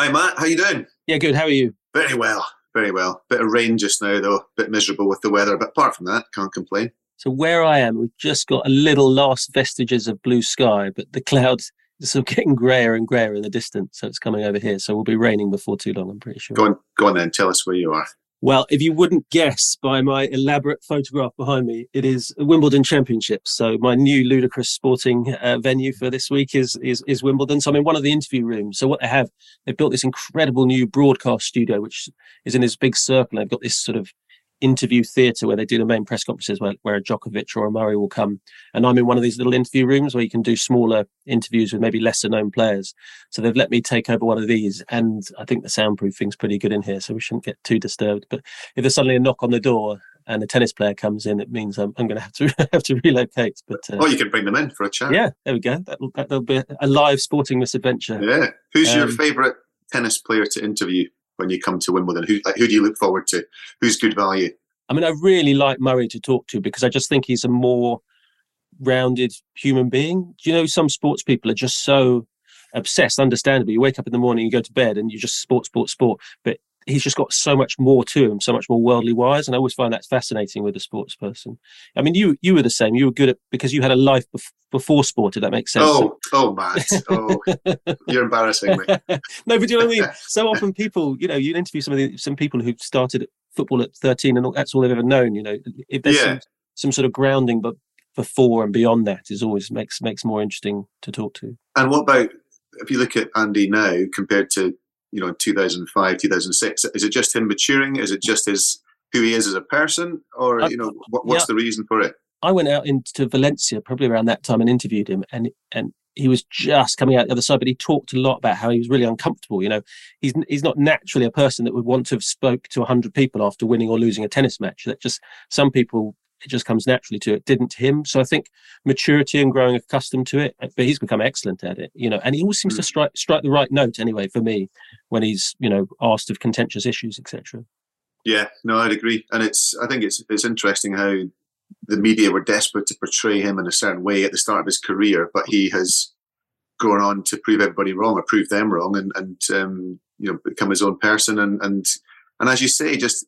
Hi Matt, how you doing? Yeah, good. How are you? Very well, very well. Bit of rain just now though, bit miserable with the weather, but apart from that, can't complain. So where I am, we've just got a little last vestiges of blue sky, but the clouds are sort of getting grayer and grayer in the distance. So it's coming over here. So we'll be raining before too long, I'm pretty sure. Go on, go on then. Tell us where you are. Well, if you wouldn't guess by my elaborate photograph behind me, it is Wimbledon Championships. So my new ludicrous sporting uh, venue for this week is, is is Wimbledon. So I'm in one of the interview rooms. So what they have, they've built this incredible new broadcast studio, which is in this big circle. They've got this sort of interview theatre where they do the main press conferences where, where a Djokovic or a Murray will come. And I'm in one of these little interview rooms where you can do smaller interviews with maybe lesser known players. So they've let me take over one of these. And I think the soundproofing's pretty good in here. So we shouldn't get too disturbed. But if there's suddenly a knock on the door and a tennis player comes in, it means I'm, I'm going to have to have to relocate. But uh, oh, you can bring them in for a chat. Yeah, there we go. That'll, that'll be a live sporting misadventure. Yeah. Who's um, your favourite tennis player to interview when you come to Wimbledon? Who like, who do you look forward to? Who's good value? I mean, I really like Murray to talk to because I just think he's a more rounded human being. Do you know some sports people are just so obsessed, understandably. You wake up in the morning, you go to bed, and you just sport, sport, sport. But he's just got so much more to him, so much more worldly wise, and I always find that fascinating with a sports person. I mean, you you were the same. You were good at because you had a life bef- before sport. Did that make sense? Oh, oh, Matt, oh, you're embarrassing me. no, but you know what I mean. So often, people, you know, you interview some of the, some people who started football at 13 and that's all they've ever known you know if there's yeah. some, some sort of grounding but before and beyond that is always makes makes more interesting to talk to and what about if you look at andy now compared to you know 2005 2006 is it just him maturing? Is it just his who he is as a person? Or uh, you know what, what's yeah, the reason for it? I went out into valencia probably around that time and interviewed him and and he was just coming out the other side, but he talked a lot about how he was really uncomfortable. You know, he's he's not naturally a person that would want to have spoke to hundred people after winning or losing a tennis match. That just some people it just comes naturally to it. Didn't to him. So I think maturity and growing accustomed to it. But he's become excellent at it. You know, and he always seems mm. to strike strike the right note anyway for me when he's you know asked of contentious issues, etc. Yeah, no, I'd agree, and it's I think it's it's interesting how the media were desperate to portray him in a certain way at the start of his career, but he has gone on to prove everybody wrong or prove them wrong and, and um, you know become his own person and and and as you say, just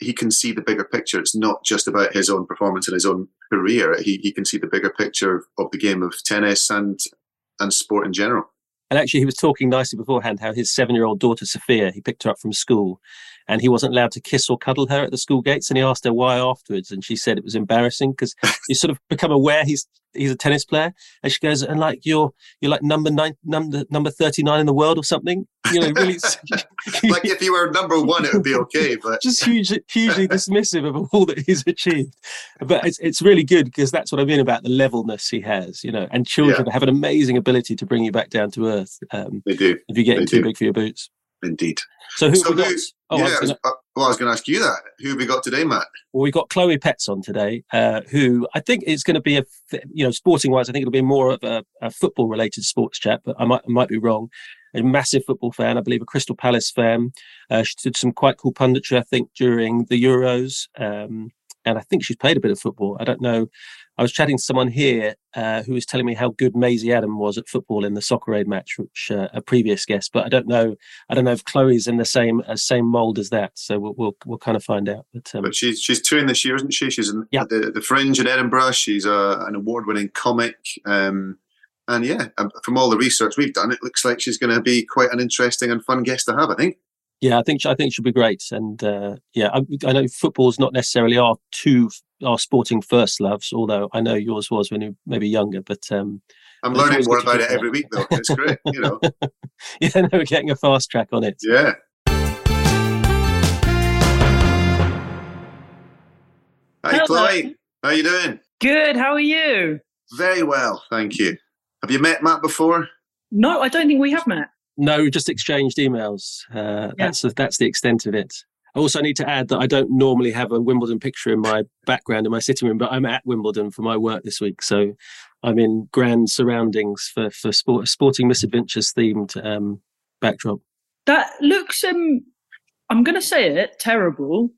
he can see the bigger picture. It's not just about his own performance and his own career. He he can see the bigger picture of the game of tennis and and sport in general. And actually, he was talking nicely beforehand how his seven year old daughter, Sophia, he picked her up from school and he wasn't allowed to kiss or cuddle her at the school gates. And he asked her why afterwards. And she said it was embarrassing because you sort of become aware he's he's a tennis player. And she goes, and like you're you're like number nine, number number thirty nine in the world or something. You know, really. like if you were number one, it would be okay. But just hugely hugely dismissive of all that he's achieved. But it's it's really good because that's what I mean about the levelness he has. You know, and children yeah. have an amazing ability to bring you back down to earth. Um, they do. If you get too do. big for your boots. Indeed. So who so who, oh, yeah, I was gonna, uh, well, I was going to ask you that. Who have we got today, Matt? Well, we got Chloe Petts on today, uh, who I think is going to be a, you know, sporting wise, I think it'll be more of a, a football related sports chat, but I might, I might be wrong. A massive football fan, I believe, a Crystal Palace fan. Uh, she did some quite cool punditry, I think, during the Euros. Um, and I think she's played a bit of football. I don't know I was chatting to someone here uh, who was telling me how good Maisie Adam was at football in the Soccer Aid match, which uh, a previous guest. But I don't know. I don't know if Chloe's in the same uh, same mold as that. So we'll we'll, we'll kind of find out. But, um, but she's she's touring this year, isn't she? She's in yeah. the the Fringe in Edinburgh. She's a, uh, an award winning comic. Um, and yeah, um, from all the research we've done, it looks like she's going to be quite an interesting and fun guest to have. I think. Yeah, I think I think she'll be great, and uh, yeah, I, I know football's not necessarily our two our sporting first loves, although I know yours was when you were maybe younger. But um, I'm learning more about it every week, though. It's great, you know. yeah, no, we're getting a fast track on it. Yeah. Hi, Hello. Chloe. How you doing? Good. How are you? Very well, thank you. Have you met Matt before? No, I don't think we have met. No, we just exchanged emails. Uh, That's that's the extent of it. I also need to add that I don't normally have a Wimbledon picture in my background in my sitting room, but I'm at Wimbledon for my work this week, so I'm in grand surroundings for for sport, sporting misadventures themed um, backdrop. That looks um I'm gonna say it, terrible.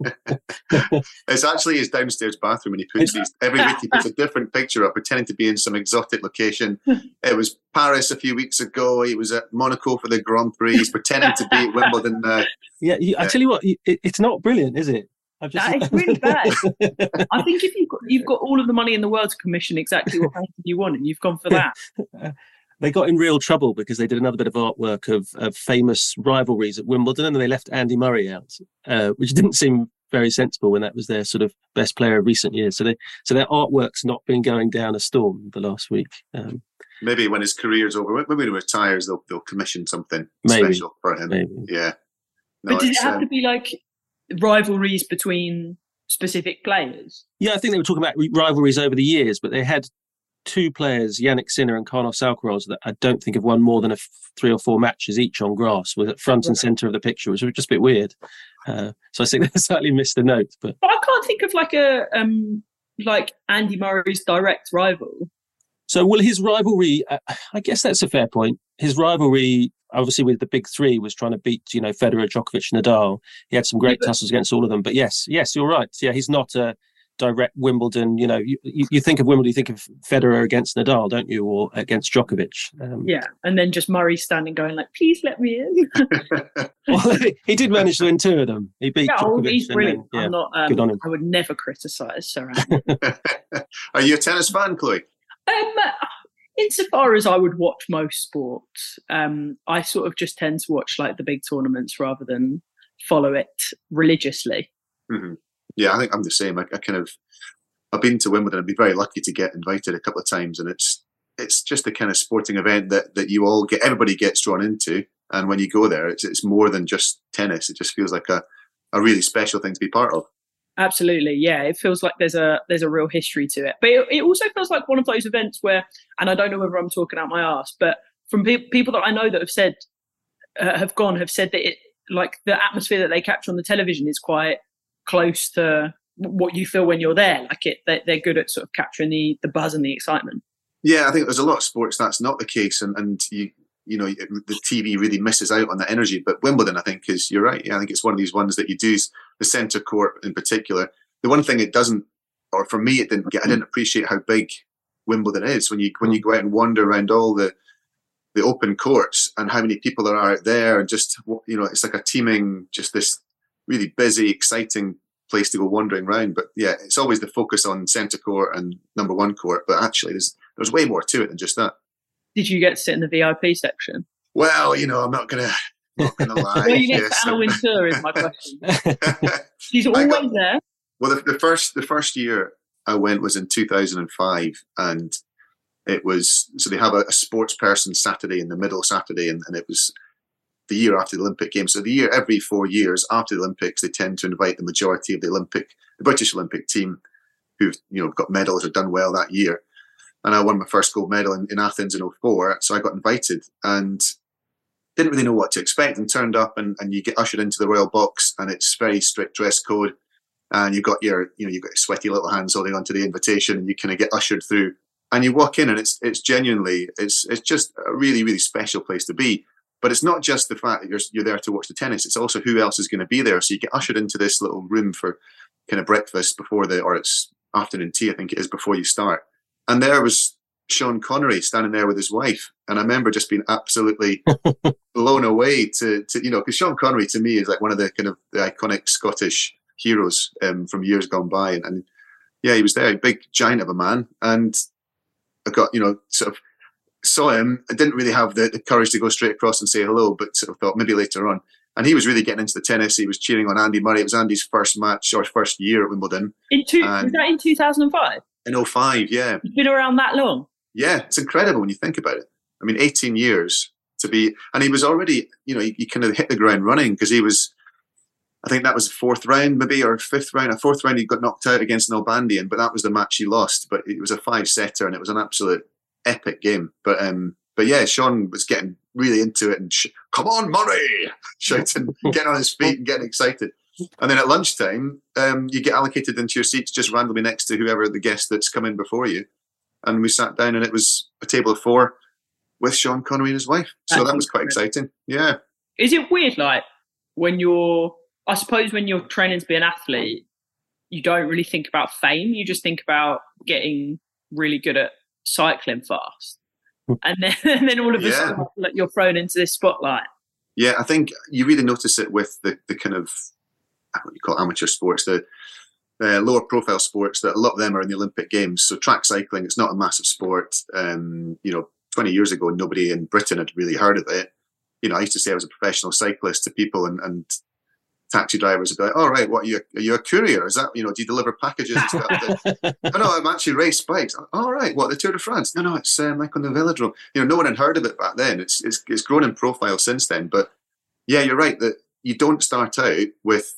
It's actually his downstairs bathroom, and he puts these every week. He puts a different picture up, pretending to be in some exotic location. It was Paris a few weeks ago. He was at Monaco for the Grand Prix. He's pretending to be at Wimbledon now. Yeah, you, I tell you what, it, it's not brilliant, is it? I've That is really bad. I think if you've got you've got all of the money in the world to commission exactly what painting you want and you've gone for that. They got in real trouble because they did another bit of artwork of, of famous rivalries at Wimbledon, and then they left Andy Murray out, uh, which didn't seem very sensible when that was their sort of best player of recent years. So they so their artwork's not been going down a storm the last week. Um, Maybe when his career's over, when when he retires, they'll they'll commission something Maybe. special for him. maybe. Yeah. No, but did it have um, to be like rivalries between specific players? Yeah, I think they were talking about rivalries over the years, but they had two players, Jannik Sinner and Carlos Alcaraz, that I don't think have won more than a f- three or four matches each on grass, was at front and centre of the picture, which was just a bit weird. Uh, so I think they slightly missed the note, but But I can't think of like a um like Andy Murray's direct rival. So, well, his rivalry, uh, I guess that's a fair point. His rivalry, obviously, with the big three, was trying to beat, you know, Federer, Djokovic, Nadal. He had some great Yeah, tussles against all of them. But yes, yes, you're right. Yeah, he's not a direct Wimbledon. You know, you, you you think of Wimbledon, you think of Federer against Nadal, don't you, or against Djokovic? Um, Yeah. And then just Murray standing going like, please let me in. well, he did manage to win two of them. He beat yeah, oh, Djokovic. he's brilliant. then- yeah. I'm not good on um, him. I would never criticise Sir Are you a tennis fan, Chloe? Um, insofar as I would watch most sports, um, I sort of just tend to watch like the big tournaments rather than follow it religiously. hmm Yeah, I think I'm the same. I, I kind of I've been to Wimbledon. I'd be very lucky to get invited a couple of times, and it's it's just a kind of sporting event that that you all get everybody gets drawn into. And when you go there, it's it's more than just tennis. It just feels like a a really special thing to be part of. Absolutely, yeah. It feels like there's a there's a real history to it, but it, it also feels like one of those events where, and I don't know whether I'm talking out my ass, but from pe- people that I know that have said uh, have gone have said that it like the atmosphere that they capture on the television is quite close to what you feel when you're there. Like it, they, they're good at sort of capturing the the buzz and the excitement. Yeah, I think there's a lot of sports that's not the case, and and you you know the TV really misses out on that energy. But Wimbledon, I think, is you're right. I think it's one of these ones that you do the centre court in particular. The one thing it doesn't, or for me, it didn't get. I didn't appreciate how big Wimbledon is when you when you go out and wander around all the the open courts and how many people there are out there, and just you know, it's like a teeming, just this really busy, exciting place to go wandering around. But yeah, it's always the focus on centre court and number one court. But actually, there's there's way more to it than just that. Did you get to sit in the VIP section? Well, you know, I'm not gonna not gonna lie. Well, you get yes. to Anna Wintour is my question. She's always got- there. well, the, the first the first year I went was in 2005, and it was so they have a, a sports person Saturday in the middle Saturday, and, and it was the year after the Olympic Games. So the year every four years after the Olympics, they tend to invite the majority of the Olympic, the British Olympic team, who've you know got medals or done well that year. And I won my first gold medal in, in Athens in 04, so I got invited and didn't really know what to expect and turned up and, and you get ushered into the royal box and it's very strict dress code and you've got your you know you've got your sweaty little hands holding onto the invitation and you kind of get ushered through and you walk in and it's it's genuinely it's it's just a really really special place to be but it's not just the fact that you're you're there to watch the tennis it's also who else is going to be there. So you get ushered into this little room for kind of breakfast before the or it's afternoon tea I think it is before you start. And there was Sean Connery standing there with his wife and I remember just being absolutely blown away to, to you know because Sean Connery to me is like one of the kind of the iconic Scottish heroes um, from years gone by. And, and yeah he was there a big giant of a man. And I got you know sort of saw him I didn't really have the, the courage to go straight across and say hello but sort of thought maybe later on and he was really getting into the tennis he was cheering on Andy Murray it was Andy's first match or first year at Wimbledon In two, And- was that in 2005? in 05 yeah You've been around that long? Yeah, it's incredible when you think about it. I mean, 18 years to be, and he was already, you know, he, he kind of hit the ground running because he was, I think that was fourth round, maybe, or fifth round. A fourth round, he got knocked out against an Nalbandian, but that was the match he lost. But it was a five setter, and it was an absolute epic game. But um, but yeah, Sean was getting really into it and sh- come on, Murray, shouting, getting on his feet and getting excited. And then at lunchtime, um, you get allocated into your seats just randomly next to whoever the guest that's come in before you. And we sat down, and it was a table of four with Sean Connery and his wife. So That's that was quite exciting. Yeah. Is it weird, like when you're? I suppose when you're training to be an athlete, you don't really think about fame. You just think about getting really good at cycling fast, and then and then all of a Yeah. sudden like, you're thrown into this spotlight. Yeah, I think you really notice it with the, the kind of what you call it, amateur sports, the uh, lower profile sports. That a lot of them are in the Olympic Games. So track cycling, it's not a massive sport. Um, you know, 20 years ago, nobody in Britain had really heard of it. You know, I used to say I was a professional cyclist to people, and, and taxi drivers would be like, "All right, what are you? Are you a courier? Is that you know? Do you deliver packages and stuff?" no, no, I'm actually race bikes. All right, what the Tour de France? No, no, it's um, like on the Velodrome. You know, no one had heard of it back then. It's it's it's grown in profile since then. But yeah, you're right that you don't start out with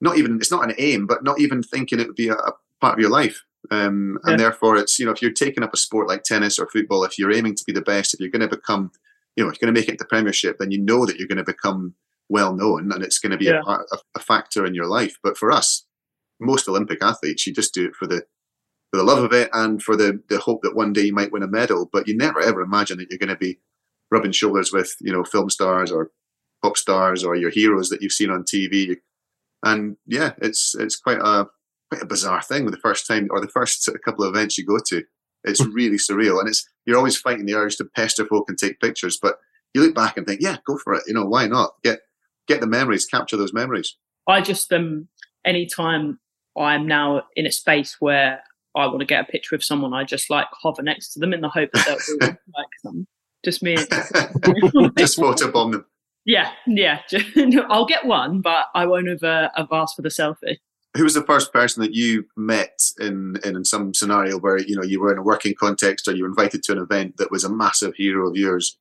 not even it's not an aim, but not even thinking it would be a, a part of your life. Um, and Yeah. therefore, it's you know if you're taking up a sport like tennis or football, if you're aiming to be the best, if you're going to become, you know, if you're going to make it to the Premiership, then you know that you're going to become well known and it's going to be Yeah. a, a, a factor in your life. But for us, most Olympic athletes, you just do it for the for the love of it and for the the hope that one day you might win a medal. But you never ever imagine that you're going to be rubbing shoulders with you know film stars or pop stars or your heroes that you've seen on TV. And yeah, it's it's quite a quite a bizarre thing with the first time or the first sort of couple of events you go to. It's hmm. really surreal, and it's you're always fighting the urge to pester folk and take pictures. But you look back and think, yeah, go for it. You know, why not? Get get the memories, capture those memories. I just um anytime I'm now in a space where I want to get a picture of someone, I just like hover next to them in the hope that they'll be like them. Just me. Just photobomb them. Yeah, yeah. I'll get one, but I won't have, uh, have asked for the selfie. Who was the first person that you met in, in in some scenario where you know you were in a working context or you were invited to an event that was a massive hero of yours,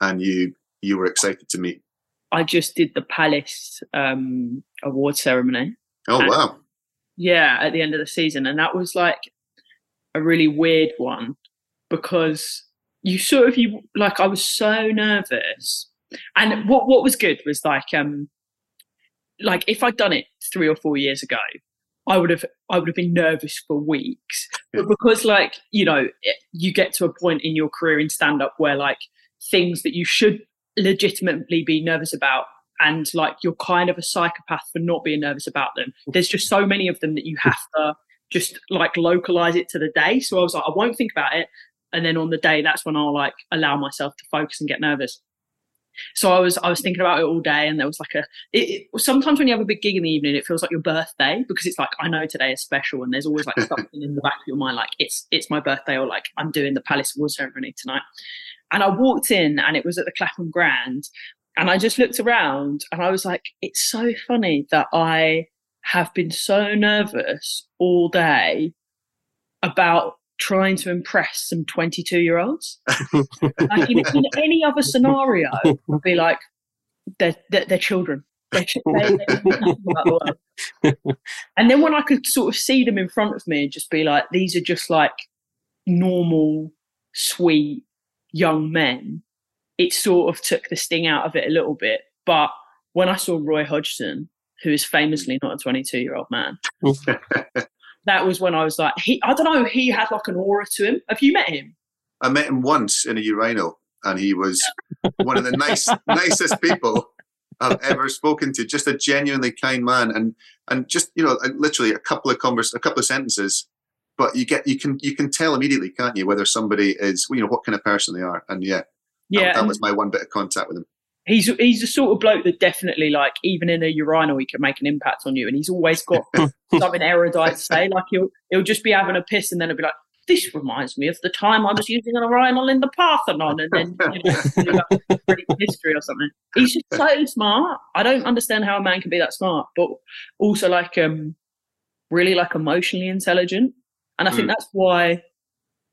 and you you were excited to meet? I just did the Palace um, award ceremony. Oh And- wow! Yeah, at the end of the season, and that was like a really weird one because you sort of you like I was so nervous, and what what was good was like um like if I'd done it three or four years ago, I would have I would have been nervous for weeks. But because like you know it, you get to a point in your career in stand up where like things that you should legitimately be nervous about and like you're kind of a psychopath for not being nervous about them. There's just so many of them that you have to just like localize it to the day. So I was like, I won't think about it. And then on the day, that's when I'll like allow myself to focus and get nervous. So I was I was thinking about it all day, and there was like a. It, it, sometimes when you have a big gig in the evening, it feels like your birthday because it's like I know today is special, and there's always like something in the back of your mind like it's it's my birthday or like I'm doing the Palace Award ceremony tonight. And I walked in, and it was at the Clapham Grand, and I just looked around, and I was like, it's so funny that I have been so nervous all day about trying to impress some 22 year olds. like in, in any other scenario, I'd be like, they're, they're, they're children. They're, they- they know nothing about the world. and then when I could sort of see them in front of me and just be like, these are just like normal, sweet young men, it sort of took the sting out of it a little bit. But when I saw Roy Hodgson, who is famously not a 22 year old man, that was when I was like, he, I don't know, he had like an aura to him. Have you met him? I met him once in a urinal, and he was one of the nice nicest people I've ever spoken to. Just a genuinely kind man, and and just you know, literally a couple of convers, a couple of sentences, but you get you can you can tell immediately, can't you, whether somebody is you know what kind of person they are, and yeah, that- Yeah, that, and was my one bit of contact with him. he's he's the sort of bloke that definitely like even in a urinal he can make an impact on you, and he's always got something erudite to say. Like he'll he'll just be having a piss, and then he'll be like. This reminds me of the time I was using an urinal in the Parthenon, and then you know, like history or something. He's just so smart. I don't understand how a man can be that smart, but also like um, really like emotionally intelligent. And I think Mm. that's why,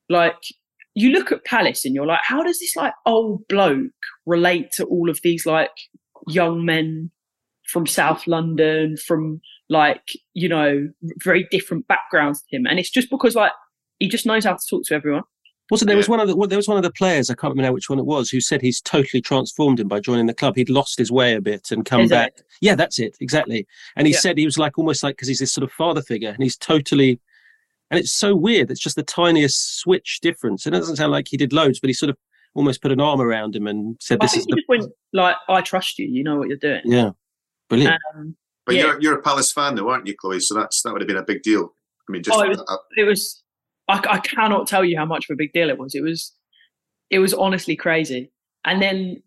like, you look at Palace and you're like, how does this like old bloke relate to all of these like young men from South London, from like, you know, very different backgrounds to him. And it's just because like he just knows how to talk to everyone. Wasn't there was one of the there was one of the players I can't remember which one it was who said he's totally transformed him by joining the club. He'd lost his way a bit and come Is back. it? Yeah, that's it exactly. And he Yeah. said he was like almost like because he's this sort of father figure and he's totally. And it's so weird. It's just the tiniest switch difference. And it doesn't sound like he did loads, but he sort of almost put an arm around him and said, I "This think is he the just went like, I trust you, you know what you're doing. yeah, brilliant." Um, But Yeah. you're you're a Palace fan though, aren't you, Chloe? So that's that would have been a big deal. I mean, just Oh, it was- uh, it was I, I cannot tell you how much of a big deal it was it was it was honestly crazy and then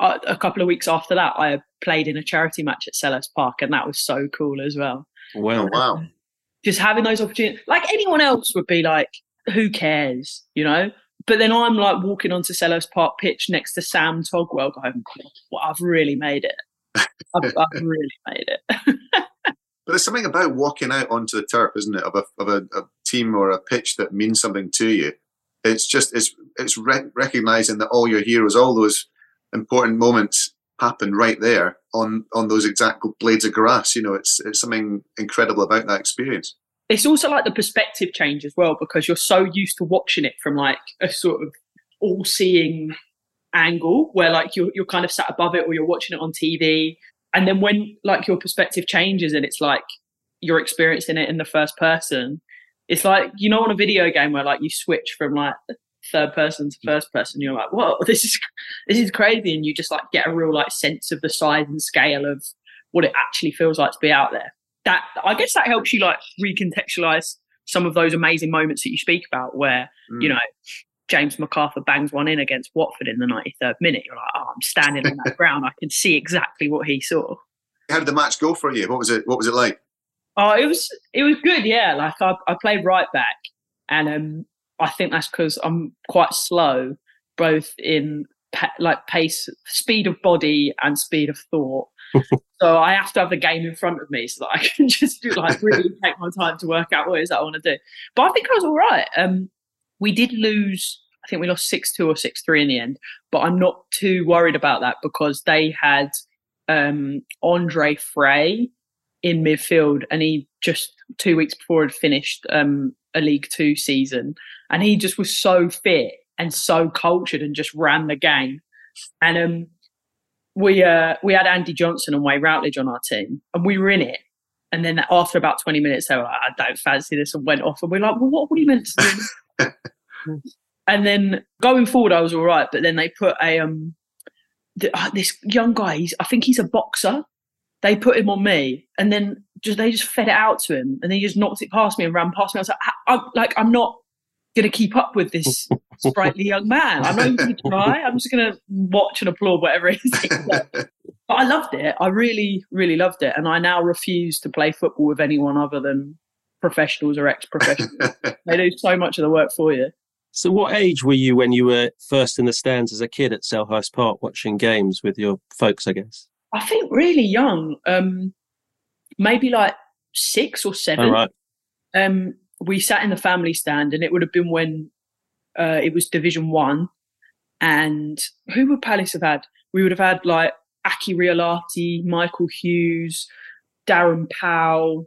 uh, a couple of weeks after that i played in a charity match at Selhurst park and that was so cool as well Wow. oh, wow. Just having those opportunities like anyone else would be like who cares you know? But then i'm like walking onto Selhurst park pitch next to sam togwell going well, i've really made it. I've, I've really made it. But there's something about walking out onto the turf, isn't it, of a of a, a team or a pitch that means something to you. It's just it's it's re- recognizing that all your heroes, all those important moments happen right there on on those exact blades of grass. You know, it's it's something incredible about that experience. it's also like the perspective change as well because you're so used to watching it from like a sort of all-seeing angle where like you're you're kind of sat above it or you're watching it on TV and then when like your perspective changes and it's like you're experiencing it in the first person it's like you know on a video game where like you switch from like third person to first person you're like whoa this is this is crazy and you just like get a real like sense of the size and scale of what it actually feels like to be out there that I guess that helps you like recontextualize some of those amazing moments that you speak about where Mm. you know James McArthur bangs one in against Watford in the 93rd minute you're like oh I'm standing on that ground I can see exactly what he saw How did the match go for you? What was it? What was it like? oh it was it was good yeah like I, I played right back and um I think that's because I'm quite slow both in pa- like pace speed of body and speed of thought So I have to have the game in front of me so that I can just do like really take my time to work out what it is that I want to do. But I think I was all right. Um, we did lose. I think we lost six two or six three in the end. But I'm not too worried about that because they had um, Andre Frey in midfield, and he just two weeks before had finished um, a League Two season, and he just was so fit and so cultured and just ran the game. And um, we uh, we had Andy Johnson and Wayne Routledge on our team, and we were in it. And then after about twenty minutes, they were like, "I don't fancy this," and went off. And we're like, "Well, what were you meant to do?" and then going forward, I was all right. But then they put a um, th- uh, this young guy. He's I think he's a boxer. They put him on me, and then just they just fed it out to him, and then he just knocked it past me and ran past me. I was like, I, I'm like, I'm not gonna keep up with this sprightly young man. I'm not even gonna try. I'm just gonna watch and applaud whatever it is. he. But I loved it. I really, really loved it. And I now refuse to play football with anyone other than professionals or ex-professionals. they do so much of the work for you. So, what age were you when you were first in the stands as a kid at Selhurst Park watching games with your folks? I guess. I think really young, um, maybe like six or seven. Right. um, we sat in the family stand, and it would have been when uh, it was Division One. And who would Palace have had? We would have had like Aki Riihilahti, Michael Hughes, Darren Powell,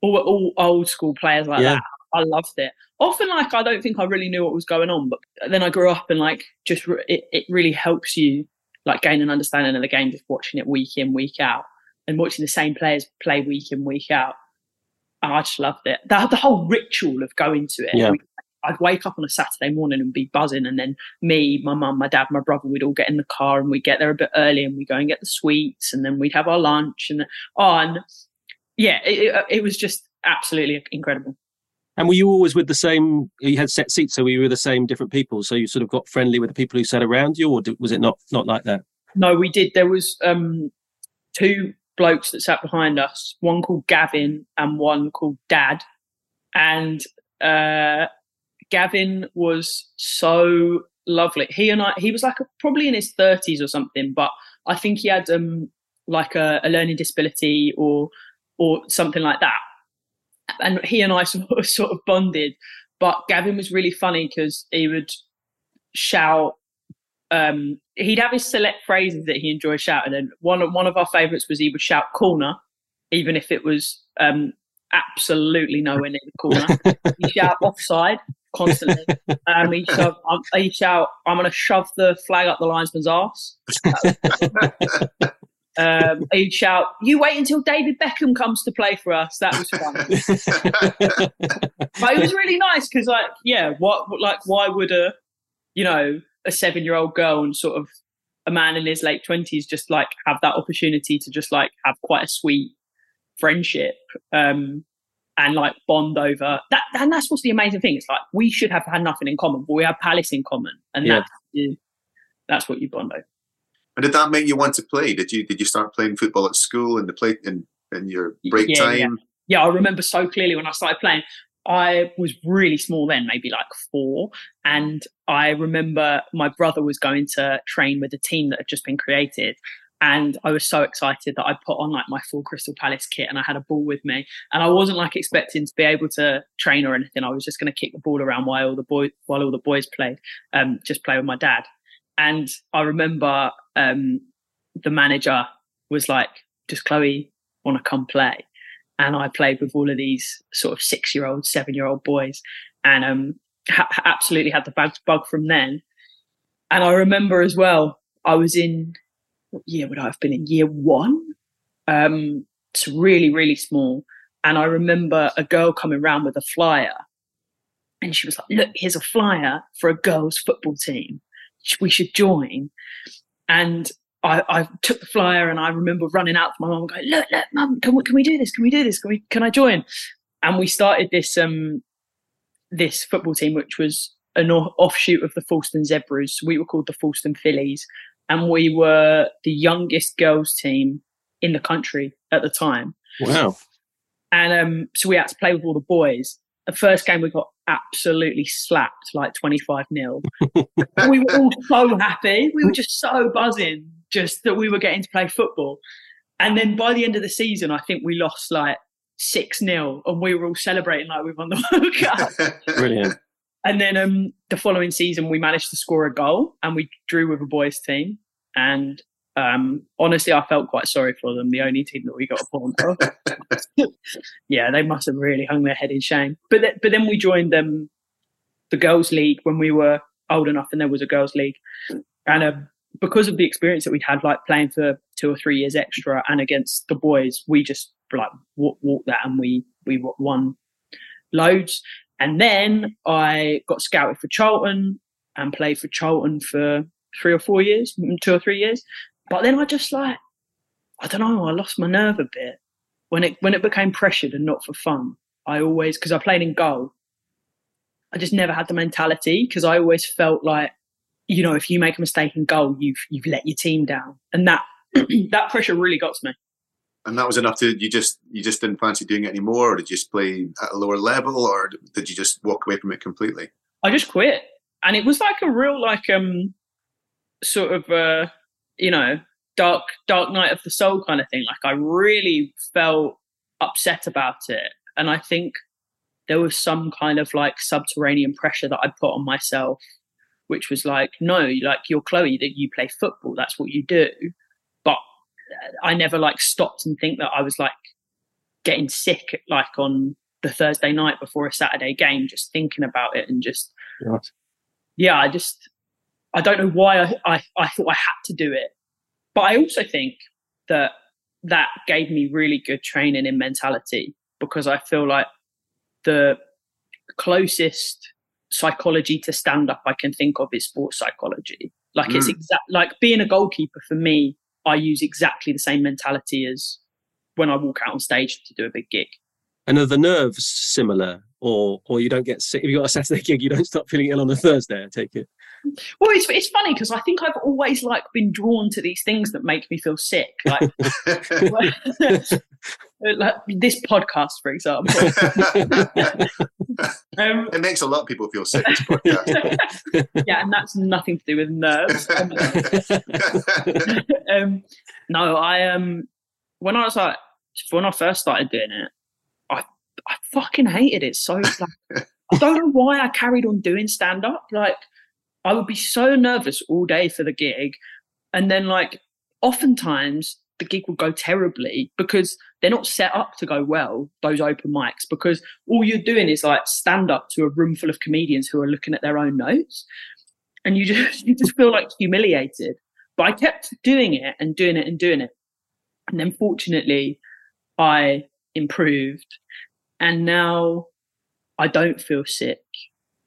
all, all old school players like Yeah. that. I loved it. Often, like I don't think I really knew what was going on, but then I grew up and like just re- it, it really helps you like gain an understanding of the game just watching it week in week out and watching the same players play week in week out. And I just loved it. The, the whole ritual of going to it. Yeah. We- I'd wake up on a Saturday morning and be buzzing, and then me, my mum, my dad, my brother, we'd all get in the car and we'd get there a bit early and we'd go and get the sweets, and then we'd have our lunch, and oh, and yeah, it, it, it was just absolutely incredible. And were you always with the same? You had set seats, so we were the same different people? So you sort of got friendly with the people who sat around you, or was it not not like that? No, we did. There was um, two blokes that sat behind us. One called Gavin and one called Dad. And uh, Gavin was so lovely. He and I, he was like a, probably in his thirties or something, but I think he had um, like a, a learning disability or or something like that. And he and I sort of, sort of bonded but Gavin was really funny because he would shout. Um, he'd have his select phrases that he enjoyed shouting, and one of one of our favourites was he would shout "corner," even if it was um, absolutely nowhere near the corner. he shout offside constantly. Um, he shout, um, he shout, "I'm going to shove the flag up the linesman's ass." um, he'd shout, "You wait until David Beckham comes to play for us." That was fun, but it was really nice because, like, yeah, what, like, why would a, you know, a seven-year-old girl and sort of a man in his late twenties just like have that opportunity to just like have quite a sweet friendship um, and like bond over that? And that's what's the amazing thing. It's like we should have had nothing in common, but we have Palace in common, and yeah. that's that's what you bond over. And did that make you want to play? Did you did you start playing football at school in the play in, in your break yeah, time? Yeah. yeah, I remember so clearly when I started playing. I was really small then, maybe like four. And I remember my brother was going to train with a team that had just been created. And I was so excited that I put on like my full Crystal Palace kit and I had a ball with me. And I wasn't like expecting to be able to train or anything. I was just going to kick the ball around while all the boys while all the boys played, um, just play with my dad. And I remember um, the manager was like, "Does Chloe want to come play?" And I played with all of these sort of six-year-old, seven-year-old boys, and um, ha- absolutely had the bug, bug from then. And I remember as well, I was in what year would I have been in? Year one. Um, it's really, really small. And I remember a girl coming around with a flyer, and she was like, "Look, here's a flyer for a girls' football team." We should join. And I, I, took the flyer and I remember running out to my mum going, look, look, mum, can we, can we do this? Can we do this? Can we, can I join? And we started this, um, this football team, which was an offshoot of the Fulston Zebras. We were called the Fulston Fillies and we were the youngest girls team in the country at the time. Wow. And um, so we had to play with all the boys. The first game we got absolutely slapped like 25 nil. we were all so happy. We were just so buzzing just that we were getting to play football. And then by the end of the season, I think we lost like 6 0 and we were all celebrating like we won the World Cup. Brilliant. And then um, the following season, we managed to score a goal and we drew with a boys' team. And um, honestly, I felt quite sorry for them. The only team that we got a point of. yeah, they must have really hung their head in shame. But th- but then we joined them, um, the girls' league when we were old enough, and there was a girls' league, and uh, because of the experience that we'd had, like playing for two or three years extra, and against the boys, we just like walked walk that, and we we won loads. And then I got scouted for Charlton and played for Charlton for three or four years, two or three years. But then I just like, I don't know, I lost my nerve a bit when it when it became pressured and not for fun. I always because I played in goal. I just never had the mentality because I always felt like, you know, if you make a mistake in goal, you've you've let your team down, and that that pressure really got to me. And that was enough to you just you just didn't fancy doing it anymore, or did you just play at a lower level, or did you just walk away from it completely? I just quit, and it was like a real like um sort of uh you know, dark dark night of the soul kind of thing. Like I really felt upset about it. And I think there was some kind of like subterranean pressure that I put on myself, which was like, no, like you're Chloe, that you play football, that's what you do. But uh, I never like stopped and think that I was like getting sick like on the Thursday night before a Saturday game, just thinking about it and just yeah, I just I don't know why I, I, I thought I had to do it. But I also think that that gave me really good training in mentality because I feel like the closest psychology to stand up I can think of is sports psychology. Like mm. it's exact like being a goalkeeper for me, I use exactly the same mentality as when I walk out on stage to do a big gig. And are the nerves similar, or or you don't get sick if you got a Saturday gig, you don't start feeling ill on a Thursday? I take it. Well, it's it's funny because I think I've always like been drawn to these things that make me feel sick, like, like this podcast, for example. um, it makes a lot of people feel sick. This podcast. yeah, and that's nothing to do with nerves. um, no, I um when I was like when I first started doing it, I I fucking hated it so. Like, I don't know why I carried on doing stand up. Like, I would be so nervous all day for the gig. And then, like, oftentimes the gig will go terribly because they're not set up to go well, those open mics, because all you're doing is like stand up to a room full of comedians who are looking at their own notes. And you just you just feel like humiliated. But I kept doing it and doing it and doing it. And then fortunately I improved. And now I don't feel sick.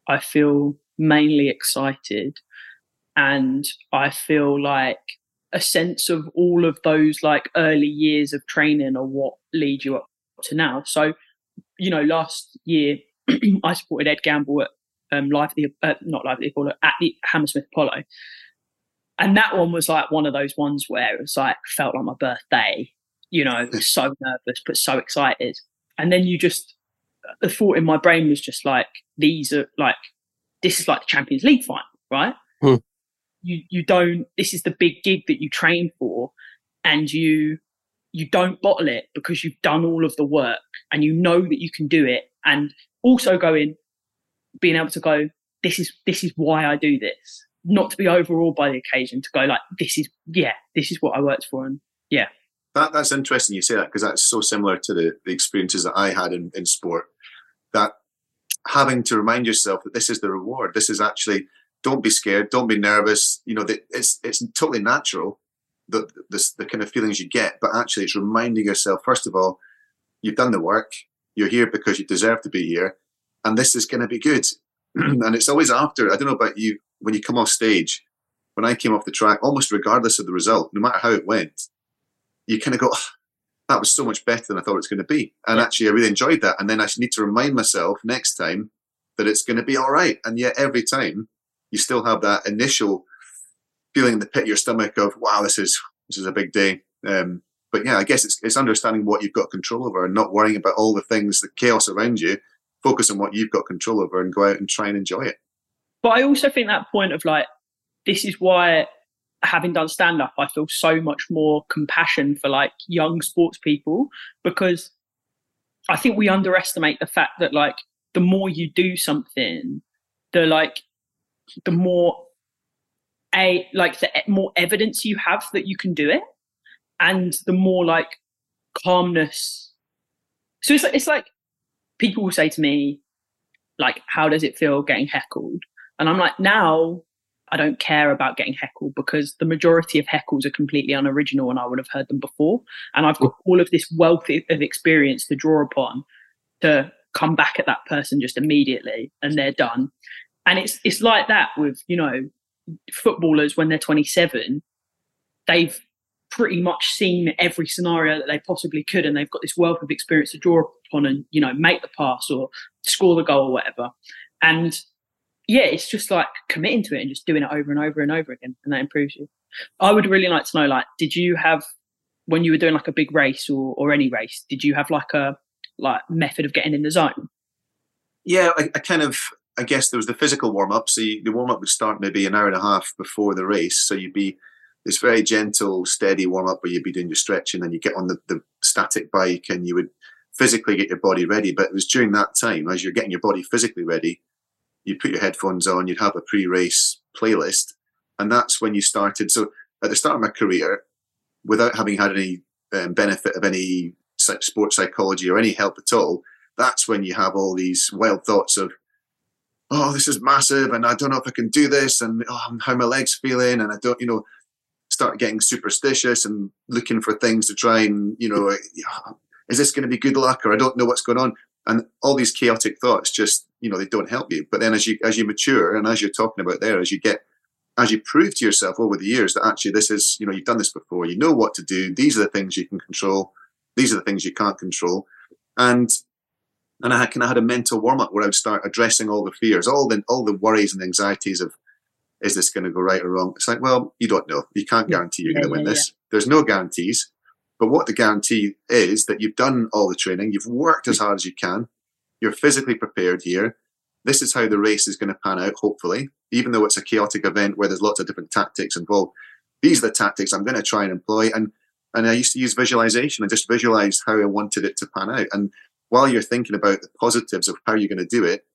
I feel mainly excited. And I feel like a sense of all of those like early years of training are what lead you up to now. So, you know, last year I supported Ed Gamble at um, live at the uh, not live at the Apollo at the Hammersmith Apollo, and that one was like one of those ones where it was like felt like my birthday. You know, so nervous but so excited, and then you just the thought in my brain was just like these are like this is like the Champions League final, right? Hmm. You you don't this is the big gig that you train for and you you don't bottle it because you've done all of the work and you know that you can do it. And also going being able to go this is this is why I do this. Not to be overawed by the occasion to go like this is yeah this is what I worked for and yeah. That that's interesting you say that because that's so similar to the, the experiences that I had in, in sport. That having to remind yourself that this is the reward this is actually don't be scared, don't be nervous. You know, it's it's totally natural the this the kind of feelings you get, but actually it's reminding yourself first of all, you've done the work, you're here because you deserve to be here, and this is going to be good. and it's always after. I don't know about you when you come off stage. When I came off the track, almost regardless of the result, no matter how it went, you kind of go, oh, "That was so much better than I thought it was going to be." And yeah. actually, I really enjoyed that. And then I need to remind myself next time that it's going to be all right. And yet, every time you still have that initial feeling in the pit of your stomach of wow, this is this is a big day. Um, but yeah, I guess it's it's understanding what you've got control over and not worrying about all the things, the chaos around you. Focus on what you've got control over and go out and try and enjoy it. But I also think that point of like, this is why having done stand up, I feel so much more compassion for like young sports people because I think we underestimate the fact that like the more you do something, the like the more a like the more evidence you have that you can do it and the more like calmness. So it's like it's like people will say to me like how does it feel getting heckled? And i'm like now i don't care about getting heckled because the majority of heckles are completely unoriginal and i would have heard them before. And i've got all of this wealth of experience to draw upon to come back at that person just immediately and they're done. And it's it's like that with you know footballers when they're 27 they've pretty much seen every scenario that they possibly could and they've got this wealth of experience to draw upon and you know make the pass or score the goal or whatever. And yeah it's just like committing to it and just doing it over and over and over again and that improves you i would really like to know like did you have when you were doing like a big race or, or any race did you have like a like method of getting in the zone yeah I, I kind of I guess there was the physical warm up. So you, the warm up would start maybe an hour and a half before the race. So you'd be this very gentle, steady warm up where you'd be doing your stretching and you get on the, the static bike and you would physically get your body ready. But it was during that time, as you're getting your body physically ready, you'd put your headphones on, you'd have a pre race playlist. And that's when you started. So at the start of my career, without having had any um, benefit of any sports psychology or any help at all, that's when you have all these wild thoughts of, oh, this is massive, and I don't know if I can do this, and oh, how my legs feeling, and I don't, you know, start getting superstitious and looking for things to try and, you know, is this going to be good luck, or I don't know what's going on, and all these chaotic thoughts just, you know, they don't help you. But then as you as you mature, and as you're talking about there, as you get as you prove to yourself over the years that actually this is, you know, you've done this before, you know what to do. These are the things you can control. These are the things you can't control. And and I had, kind of had a mental warm up where I would start addressing all the fears, all the all the worries and anxieties of, is this going to go right or wrong? It's like, well, you don't know. You can't guarantee you're yeah, going to win yeah, this. Yeah. There's no guarantees. But what the guarantee is that you've done all the training, you've worked as hard as you can, you're physically prepared here. This is how the race is going to pan out, hopefully, even though it's a chaotic event where there's lots of different tactics involved. These are the tactics I'm going to try and employ. And and I used to use visualization and just visualize how I wanted it to pan out. And while you're thinking about the positives of how you're going to do it,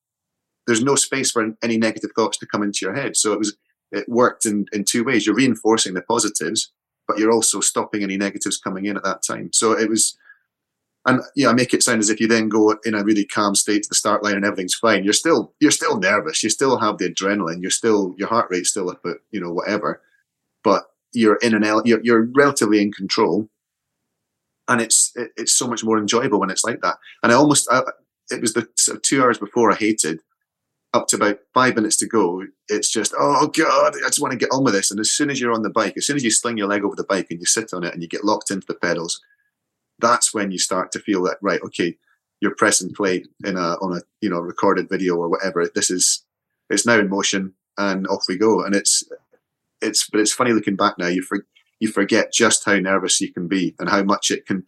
there's no space for any negative thoughts to come into your head. So it was it worked in, in two ways. You're reinforcing the positives, but you're also stopping any negatives coming in at that time. So it was, and yeah, make it sound as if you then go in a really calm state to the start line and everything's fine. You're still you're still nervous. You still have the adrenaline. You're still your heart rate's still up at you know whatever, but you're in an out. You're, you're relatively in control, and it's it, it's so much more enjoyable when it's like that. And I almost I, it was the sort of two hours before I hated up to about five minutes to go, it's just, oh God, I just want to get on with this. And as soon as you're on the bike, as soon as you sling your leg over the bike and you sit on it and you get locked into the pedals, that's when you start to feel that, right, okay, you're pressing play in a, on a, you know, recorded video or whatever. This is, it's now in motion and off we go. And it's, it's, but it's funny looking back now, you, for, you forget just how nervous you can be and how much it can,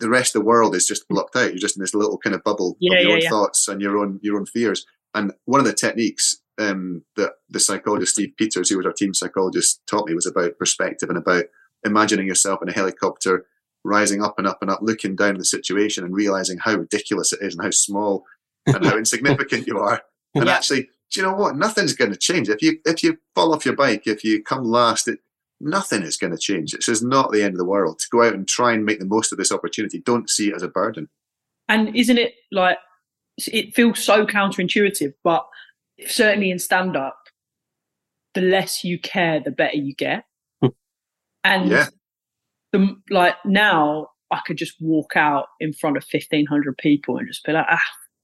the rest of the world is just blocked out. You're just in this little kind of bubble yeah, of your yeah, own yeah. thoughts and your own, your own fears and one of the techniques um, that the psychologist Steve Peters, who was our team psychologist, taught me was about perspective and about imagining yourself in a helicopter, rising up and up and up, looking down the situation and realizing how ridiculous it is and how small and how insignificant you are. And Yeah. actually, do you know what? Nothing's going to change if you if you fall off your bike, if you come last. It, nothing is going to change. This is not the end of the world. To go out and try and make the most of this opportunity, don't see it as a burden. And isn't it like it feels so counterintuitive, but certainly in stand up, the less you care, the better you get. Hmm. and Yeah. The like now I could just walk out in front of fifteen hundred people and just be like, ah,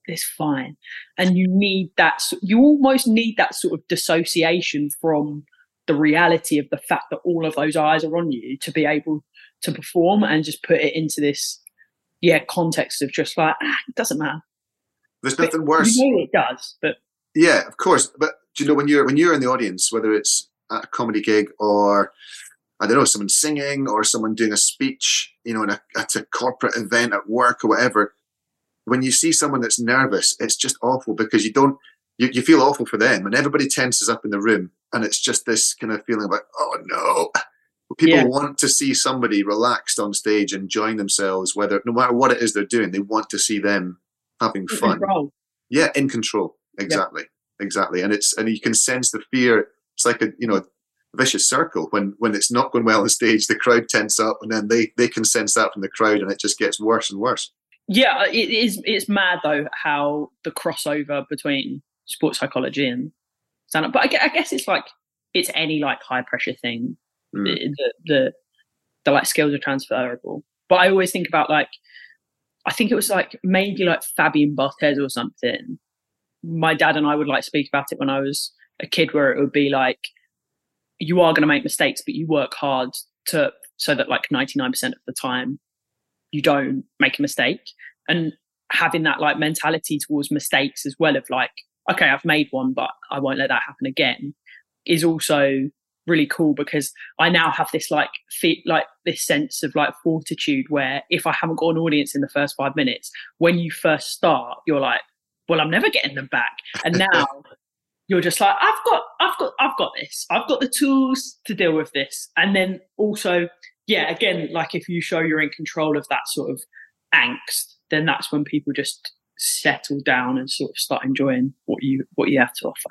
it's fine. And you need that, you almost need that sort of dissociation from the reality of the fact that all of those eyes are on you to be able to perform and just put it into this yeah context of just like ah, it doesn't matter There's But nothing worse. you know it does but Yeah, of course. But do you know when you're when you're in the audience, whether it's at a comedy gig or I don't know, someone singing or someone doing a speech, you know, in a, at a corporate event at work or whatever, when you see someone that's nervous, it's just awful because you don't you, you feel awful for them and everybody tenses up in the room and it's just this kind of feeling like, oh no. People Yeah. want to see somebody relaxed on stage, enjoying themselves, whether no matter what it is they're doing, they want to see them having fun. control. Yeah, in control. Exactly. Exactly. And it's and you can sense the fear. It's like a you know vicious circle. When when it's not going well on stage, the crowd tense up and then they they can sense that from the crowd and it just gets worse and worse. yeah it is it's mad though how the crossover between sports psychology and stand up but I, I guess it's like it's any like high pressure thing Mm. the, the the the like skills are transferable but i always think about like i think it was like maybe like fabien barthez or something my dad and i would like speak about it when i was a kid where it would be like you are going to make mistakes but you work hard to so that like 99% of the time you don't make a mistake. And having that like mentality towards mistakes as well of like okay i've made one but i won't let that happen again is also really cool because i now have this like fe- like this sense of like fortitude where if i haven't got an audience in the first five minutes when you first start you're like well i'm never getting them back. And now you're just like i've got i've got i've got this. I've got the tools to deal with this. And then also yeah again like if you show you're in control of that sort of angst then that's when people just settle down and sort of start enjoying what you what you have to offer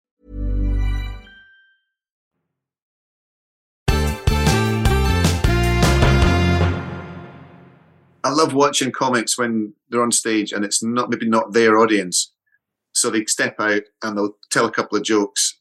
I love watching comics when they're on stage and it's not maybe not their audience. So they step out and they'll tell a couple of jokes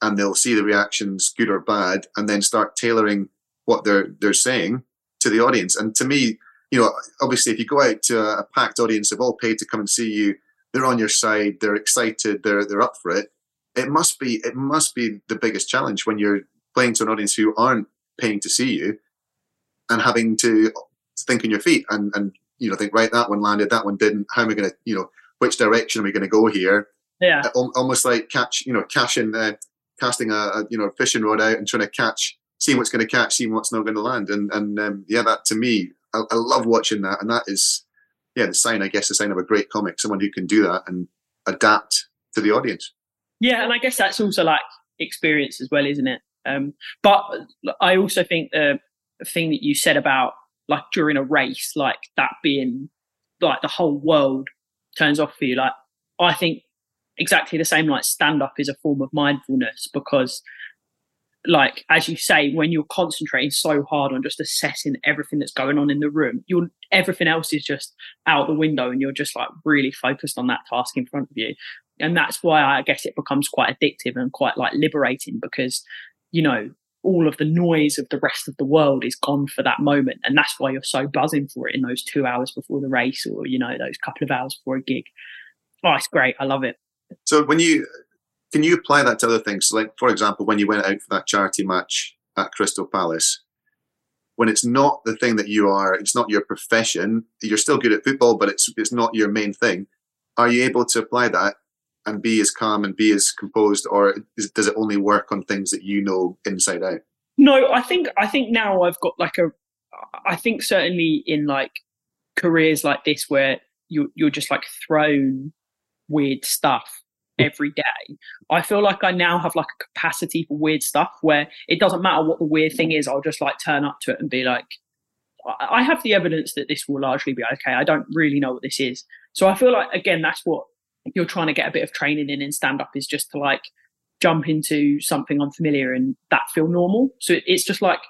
and they'll see the reactions, good or bad, and then start tailoring what they're they're saying to the audience. And to me, you know, obviously, if you go out to a, packed audience, they've all paid to come and see you. They're on your side. They're excited. They're they're up for it. It must be it must be the biggest challenge when you're playing to an audience who aren't paying to see you and having to think on your feet. And and you know think right that one landed that one didn't. How am i going to you know which direction are we going to go here? Yeah. Almost like catch you know cashing uh, casting a, a, you know fishing rod out and trying to catch seeing what's going to catch seeing what's not going to land. And and um, yeah that to me I, I, love watching that. And that is yeah the sign i guess the sign of a great comic someone who can do that and adapt to the audience. Yeah and i guess that's also like experience as well isn't it? Um, but i also think the thing that you said about like during a race, like that being like the whole world turns off for you. Like I think exactly the same like stand up is a form of mindfulness because like as you say when you're concentrating so hard on just assessing everything that's going on in the room you're everything else is just out the window and you're just like really focused on that task in front of you and that's why i guess it becomes quite addictive and quite like liberating because you know all of the noise of the rest of the world is gone for that moment. And that's why you're so buzzing for it in those two hours before the race or, you know, those couple of hours before a gig. Oh, it's great. I love it. So when you, can you apply that to other things? Like, for example, when you went out for that charity match at Crystal Palace, when it's not the thing that you are, it's not your profession, you're still good at football, but it's, it's not your main thing. Are you able to apply that and be as calm and be as composed, or is, does it only work on things that you know inside out? No, I think I think now I've got like a. I think certainly in like careers like this where you you're just like thrown weird stuff every day. I feel like I now have like a capacity for weird stuff where it doesn't matter what the weird thing is. I'll just like turn up to it and be like, I have the evidence that this will largely be okay. I don't really know what this is. So I feel like, again, that's what you're trying to get a bit of training in in stand up is just to like jump into something unfamiliar and that feel normal. So it's just like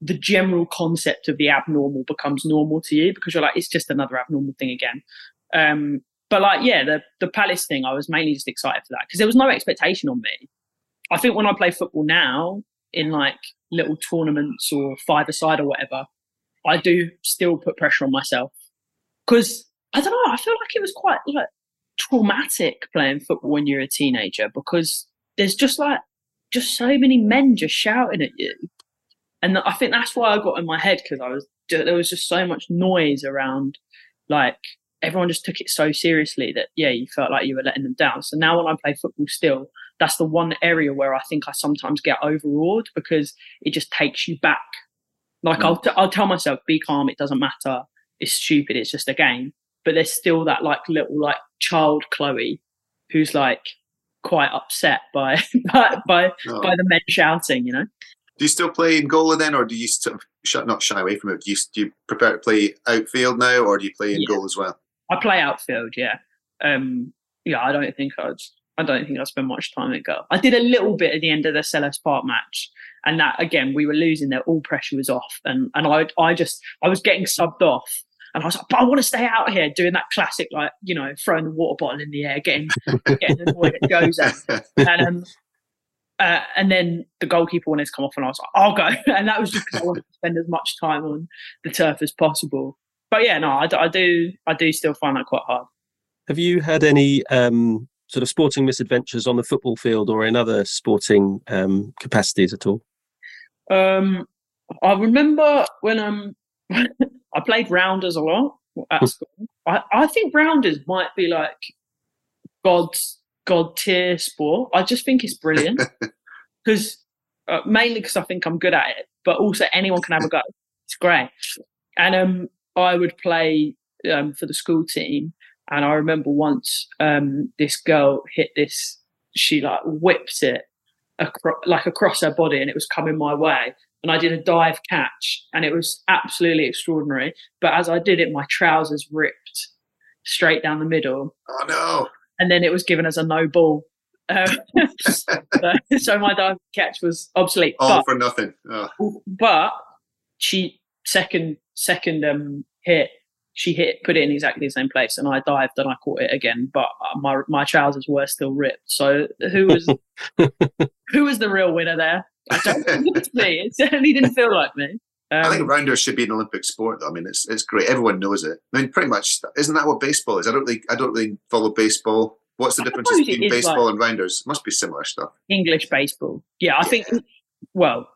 the general concept of the abnormal becomes normal to you because you're like, it's just another abnormal thing again. Um, but like, yeah, the, the Palace thing, I was mainly just excited for that because there was no expectation on me. I think when I play football now in like little tournaments or five aside or whatever, I do still put pressure on myself because I don't know. I feel like it was quite like traumatic playing football when you're a teenager because there's just like just so many men just shouting at you, and I think that's why I got in my head because I was there was just so much noise around, like everyone just took it so seriously that yeah, you felt like you were letting them down. So now when I play football, still that's the one area where I think I sometimes get overawed because it just takes you back. Like mm. I'll t- I'll tell myself, be calm, it doesn't matter, it's stupid, it's just a game but there's still that like little like child Chloe who's like quite upset by by by, oh. by the men shouting, you know. Do you still play in goal then, or do you sort of sh- not shy away from it? Do you, do you prefer to play outfield now, or do you play in yeah. goal as well? I play outfield, yeah. Um, yeah, I don't think I'd. I don't think I spend much time at goal. I did a little bit at the end of the Selhurst Park match, and that again we were losing there. All pressure was off, and and I I just I was getting subbed off, and I was like, but I want to stay out here doing that classic, like, you know, throwing the water bottle in the air, getting, getting annoyed it goes at. And, um, uh, and then the goalkeeper wanted to come off, and I was like, I'll go. And that was just because I wanted to spend as much time on the turf as possible. But yeah, no, I, I do, I do still find that quite hard. Have you had any um, sort of sporting misadventures on the football field or in other sporting um, capacities at all? Um, I remember when um I played rounders a lot at school. I, I think rounders might be like God's God tier sport. I just think it's brilliant because uh, mainly because I think I'm good at it, but also anyone can have a go. It's great. And um, I would play um, for the school team, and I remember once um, this girl hit this. She like whipped it across, like across her body, and it was coming my way and I did a dive catch and it was absolutely extraordinary. But as I did it, my trousers ripped straight down the middle. Oh no. And then it was given as a no ball. Um, so, so, my dive catch was obsolete. All but, for nothing. Oh. But she second second um, hit, she hit put it in exactly the same place, and I dived and I caught it again, but uh, my my trousers were still ripped. So who was who was the real winner there? I don't think it me. It certainly didn't feel like me. Um, I think um, rounders should be an Olympic sport. Though. I mean, it's it's great. Everyone knows it. I mean, pretty much, isn't that what baseball is? I don't really, I don't really follow baseball. What's the difference between baseball like and rounders? Must be similar stuff. English baseball. Yeah, I yeah. think. Well,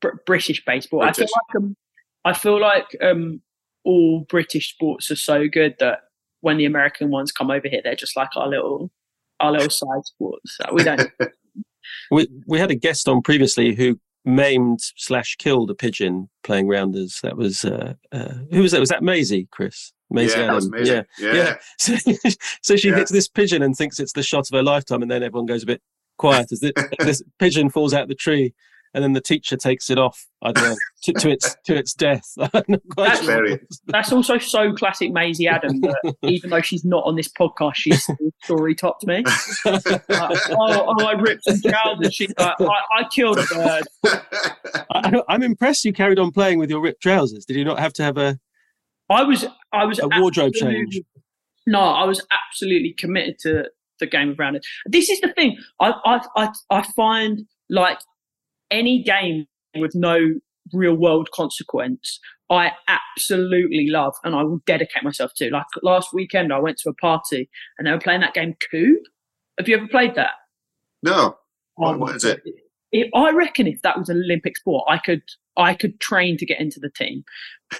Br- British baseball. British. I feel like um, I feel like um, all British sports are so good that when the American ones come over here, they're just like our little our little side sports. We don't. we we had a guest on previously who maimed slash killed a pigeon playing rounders. That was uh, uh, who was that? Was that Maisie, Chris? Maisie yeah, Adam. Yeah, yeah. yeah. So, so she yeah. hits this pigeon and thinks it's the shot of her lifetime, and then everyone goes a bit quiet as this, this pigeon falls out the tree and then the teacher takes it off. I don't know to, to its to its death. that's, sure. that's, also so classic Maisie Adam. That even though she's not on this podcast, she's story topped me. like, oh, oh, I ripped some trousers. She's like, I, I killed a bird. I, am I'm impressed you carried on playing with your ripped trousers. Did you not have to have a? I was I was a wardrobe change. No, I was absolutely committed to the game of rounders. This is the thing. I I I, I find like any game with no real world consequence, I absolutely love and I will dedicate myself to. Like last weekend, I went to a party and they were playing that game Kubb. Have you ever played that? No. Oh, what, what is it? I reckon if that was an Olympic sport, I could I could train to get into the team.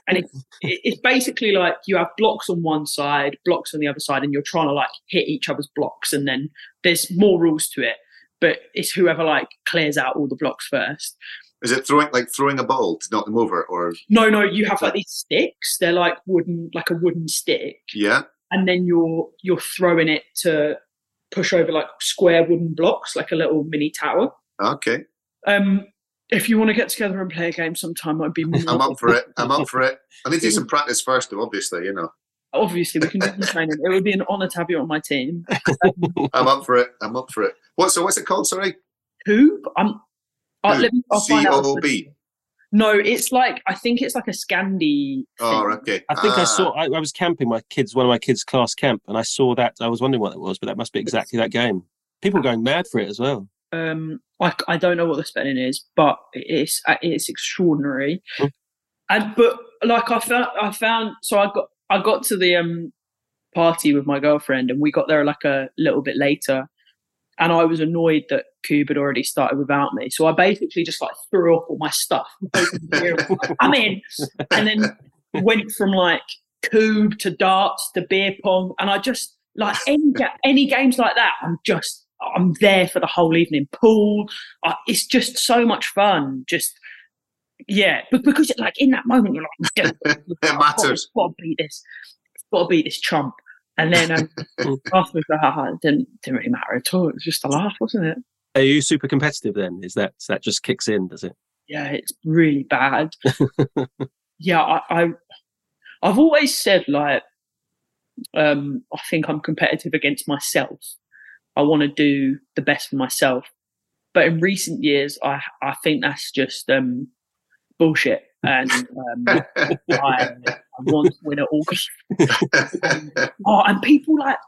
And it, it's basically like you have blocks on one side, blocks on the other side, and you're trying to like hit each other's blocks. And then there's more rules to it but it's whoever like clears out all the blocks first. Is it throwing like throwing a ball to knock them over, or no? No, you have like these sticks. They're like wooden, like a wooden stick. Yeah. And then you're you're throwing it to push over like square wooden blocks, like a little mini tower. Okay. Um, if you want to get together and play a game sometime, I'd be. I'm up for it. I'm up for it. I need to do some practice first, though. Obviously, you know obviously we can do some training. It would be an honour to have you on my team. I'm up for it. I'm up for it. What? So what's it called? Sorry. Who? I'm. C O B. No, it's like I think it's like a Scandi. Oh, okay. I think ah. I saw. I, I, was camping my kids, one of my kids' class camp, and I saw that. I was wondering what it was, but that must be exactly that game. People are going mad for it as well. Um, I, I don't know what the spelling is, but it's it's extraordinary. Hmm. And but like I found I found so I got I got to the um, party with my girlfriend, and we got there like a little bit later. And I was annoyed that Kubb had already started without me. So I basically just like threw up all my stuff. I'm in. And then went from like Kubb to darts to beer pong. And I just like any any games like that, I'm just I'm there for the whole evening. Pool, uh, it's just so much fun. Just yeah, but because like in that moment you're like, it matters. Got to beat this. Got to beat this Trump. And then um, afterwards, uh, it didn't didn't really matter at all. It was just a laugh, wasn't it? Are you super competitive then? Is that that just kicks in? Does it? Yeah, it's really bad. yeah, I, I I've always said like um, I think I'm competitive against myself. I want to do the best for myself. But in recent years, I I think that's just um, bullshit. And um, I, I, want to win at all. oh, and people like,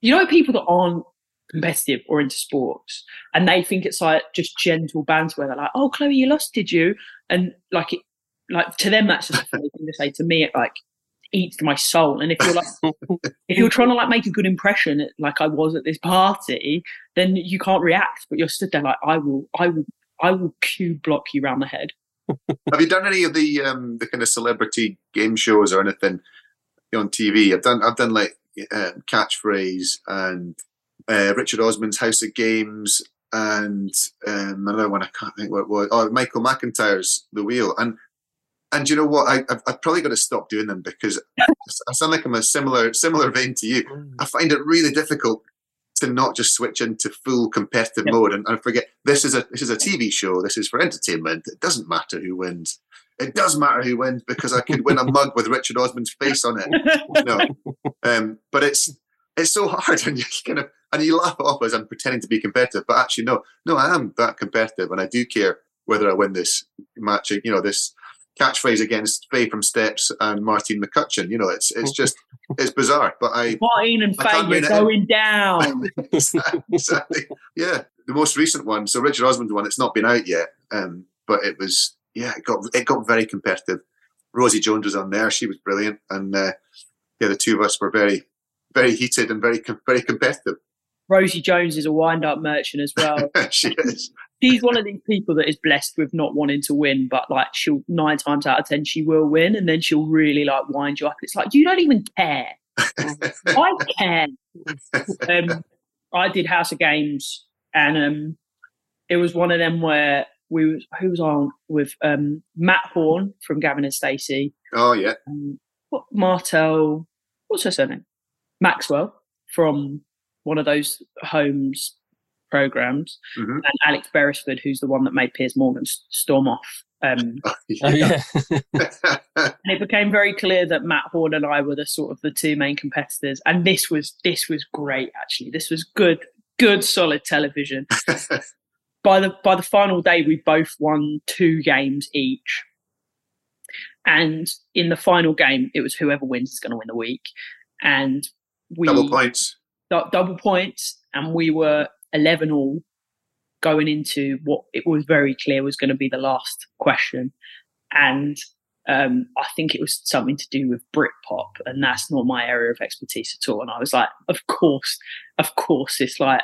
you know, people that aren't competitive or into sports and they think it's like just gentle banter where they're like, oh, Chloe, you lost, did you? And like, it, like to them, that's just a funny thing to say. To me, it like eats my soul. And if you're like, if you're trying to like make a good impression, like I was at this party, then you can't react. But you're stood there like, I will, I will, I will Kubb block you around the head. Have you done any of the um, the kind of celebrity game shows or anything on TV? I've done I've done like uh, catchphrase and uh, Richard Osman's House of Games and um, another one I can't think what it was. Oh, Michael McIntyre's The Wheel and. And you know what? I, I've, I've probably got to stop doing them because I sound like I'm a similar similar vein to you. Mm. I find it really difficult to not just switch into full competitive yep. mode and, and forget this is a this is a TV show. This is for entertainment. It doesn't matter who wins. It does matter who wins because I could win a mug with Richard Osman's face on it. No, um, but it's it's so hard, and you kind of and you laugh it off as I'm pretending to be competitive, but actually no, no, I am that competitive, and I do care whether I win this match. You know this catchphrase against Faye from Steps and Martine McCutcheon. You know, it's it's just it's bizarre. But I Martine and Faye are going down. exactly. Yeah, the most recent one. So Richard Osman one. It's not been out yet, um, but it was yeah. It got it got very competitive. Rosie Jones was on there. She was brilliant, and uh, yeah, the two of us were very very heated and very very competitive. Rosie Jones is a wind-up merchant as well. she is. She's one of these people that is blessed with not wanting to win, but like she'll nine times out of ten she will win, and then she'll really like wind you up. It's like you don't even care. I care. Um, I did House of Games, and um, it was one of them where we was who was on with um, Matt Horne from Gavin and Stacey. Oh yeah. Um, what Martel? What's her surname? Maxwell from one of those homes programs, Mhm. and Alex Beresford, who's the one that made Piers Morgan storm off. Um, Oh, yeah. and it became very clear that Matt Horne and I were the sort of the two main competitors, and this was this was great. Actually, this was good, good, solid television. by the by the final day, we both won two games each, and in the final game, it was whoever wins is going to win the week, and we Double points. du- double points, and we were eleven all going into what it was very clear was going to be the last question, and um, I think it was something to do with Britpop, and that's not my area of expertise at all. And I was like, of course, of course, it's like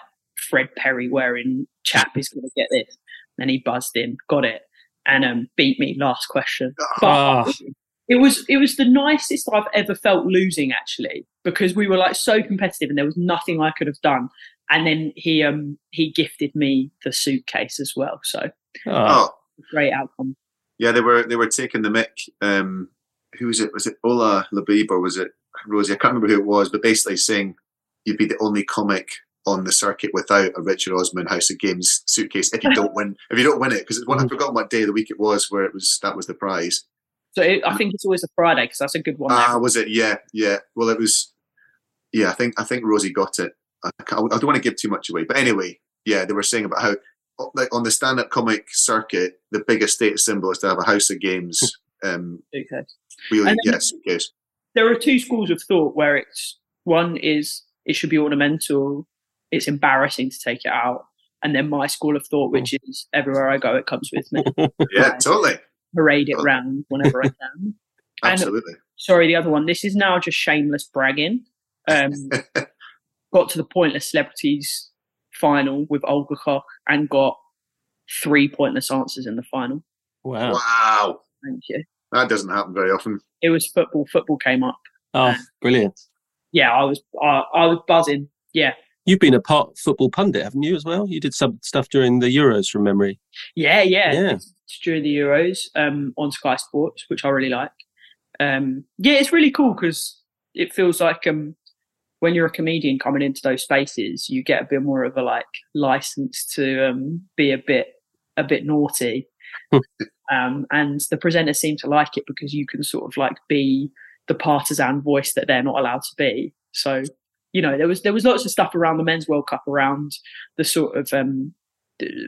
Fred Perry wearing chap is going to get this. And he buzzed in, got it, and um, beat me last question. But Ah. it was it was the nicest I've ever felt losing actually because we were like so competitive and there was nothing I could have done. And then he um he gifted me the suitcase as well. So Ah, Oh great outcome. yeah, they were they were taking the mick. Um, who was it? Was it Ola Labib or was it Rosie? I can't remember who it was, but basically saying you'd be the only comic on the circuit without a Richard Osman House of Games suitcase if you don't win if you don't win it because it's one I forgot what day of the week it was where it was that was the prize. So it, I think it's always a Friday because that's a good one. Ah, was it? Yeah, yeah. Well, it was. Yeah, I think I think Rosie got it. I, I don't want to give too much away, but anyway, yeah, they were saying about how, like on the stand-up comic circuit, the biggest status symbol is to have a House of Games um, suitcase. wheelie, And then- yeah, suitcase. There are two schools of thought where it's one is it should be ornamental. It's embarrassing to take it out. And then my school of thought, which is everywhere I go, it comes with me. Yeah, totally, Parade it round whenever I can. And- absolutely. sorry, the other one. This is now just shameless bragging. Um, got to the pointless celebrities final with Olga Koch and got three pointless answers in the final. wow. Wow, Thank you. that doesn't happen very often. It was football. Football came up. Oh, brilliant. Yeah, I was. I, I was buzzing. Yeah, You've been a part football pundit, haven't you, as well? You did some stuff during the Euros from memory. yeah, yeah. Yeah. It's during the Euros um, on Sky Sports, which I really like. Um, yeah, it's really cool because it feels like um, when you're a comedian coming into those spaces, you get a bit more of a like license to um, be a bit a bit naughty. um, and the presenters seem to like it because you can sort of like be the partisan voice that they're not allowed to be. So you know there was there was lots of stuff around the men's World Cup around the sort of um,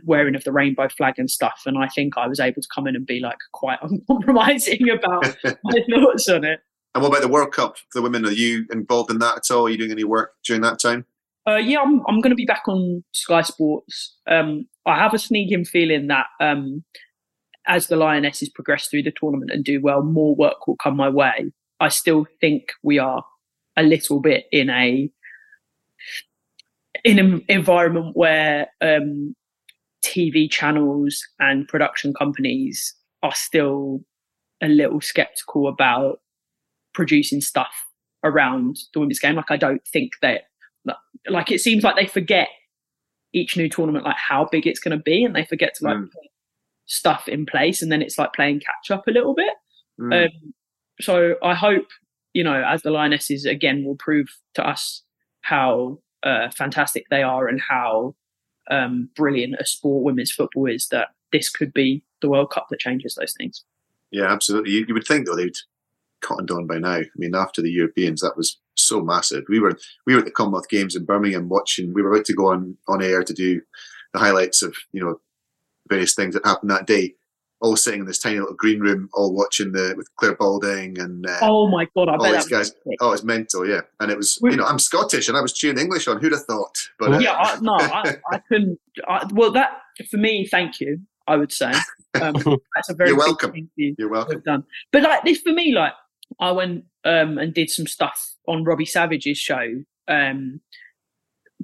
wearing of the rainbow flag and stuff. And I think I was able to come in and be like quite uncompromising about my thoughts on it. And what about the World Cup for the women? Are you involved in that at all? Are you doing any work during that time? Uh, yeah, I'm I'm going to be back on Sky Sports. Um, I have a sneaking feeling that um, as the Lionesses progress through the tournament and do well, more work will come my way. I still think we are a little bit in a in an environment where um, TV channels and production companies are still a little skeptical about producing stuff around the women's game. Like I don't think that like it seems like they forget each new tournament like how big it's going to be and they forget to like Mm. put stuff in place and then it's like playing catch up a little bit Mm. um, so i hope you know as the lionesses again will prove to us how uh, fantastic they are and how um, brilliant a sport women's football is that this could be the world cup that changes those things Yeah, absolutely. You, you would think though they'd cottoned on by now. I mean, after the Europeans, that was so massive. We were we were at the Commonwealth Games in Birmingham watching. We were about to go on on air to do the highlights of you know various things that happened that day, all sitting in this tiny little green room, all watching the with Clare Balding and uh, oh my god, I all these guys. Oh, it's mental, yeah. And it was, We- you know, I'm Scottish and I was cheering English on. Who'd have thought? But uh, yeah, I, no, I, I couldn't. I, well, that for me, thank you. I would say um, that's a very You're welcome. you you're welcome. done. But like this for me, like I went um, and did some stuff on Robbie Savage's show um,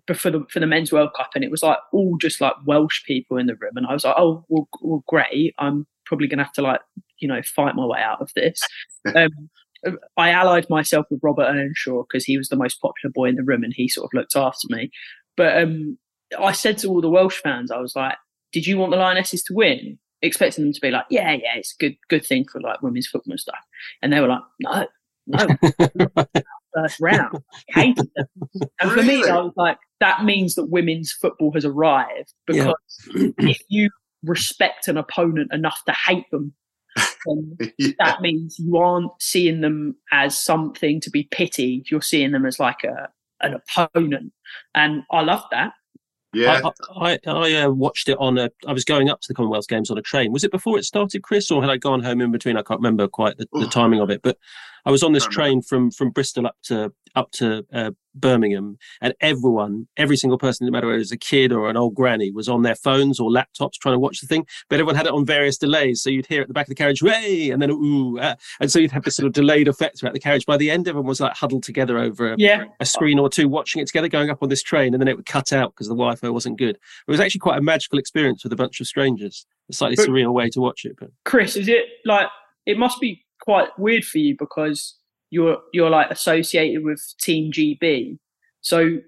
before the for the men's World Cup, and it was like all just like Welsh people in the room, and I was like, oh, well, well great. I'm probably gonna have to like you know fight my way out of this. um, I allied myself with Robert Earnshaw because he was the most popular boy in the room, and he sort of looked after me. But um, I said to all the Welsh fans, I was like, "Did you want the Lionesses to win?" Expecting them to be like, "Yeah, yeah, it's a good, good thing for like women's football and stuff," and they were like, "No, no, first round, hated them." And for me, I was like, "That means that women's football has arrived Yeah. because if you respect an opponent enough to hate them." Then Yeah. that means you aren't seeing them as something to be pitied. You're seeing them as like a an opponent, and I love that. Yeah. I, I, I uh, watched it on a. I was going up to the Commonwealth Games on a train. Was it before it started, Chris, or had I gone home in between? I can't remember quite the, the timing of it. But I was on this train from from Bristol up to up to uh, Birmingham, and everyone, every single person, no matter whether it was a kid or an old granny, was on their phones or laptops trying to watch the thing. But everyone had it on various delays, so you'd hear at the back of the carriage, "Hey!" and then ooh, ah," and so you'd have this sort of delayed effect throughout the carriage. By the end, everyone was like huddled together over a, Yeah, a screen or two watching it together going up on this train and then it would cut out because the Wi-Fi wasn't good. It was actually quite a magical experience with a bunch of strangers. A slightly But- surreal way to watch it, but Chris, is it like it must be quite weird for you because you're you're like associated with Team GB, so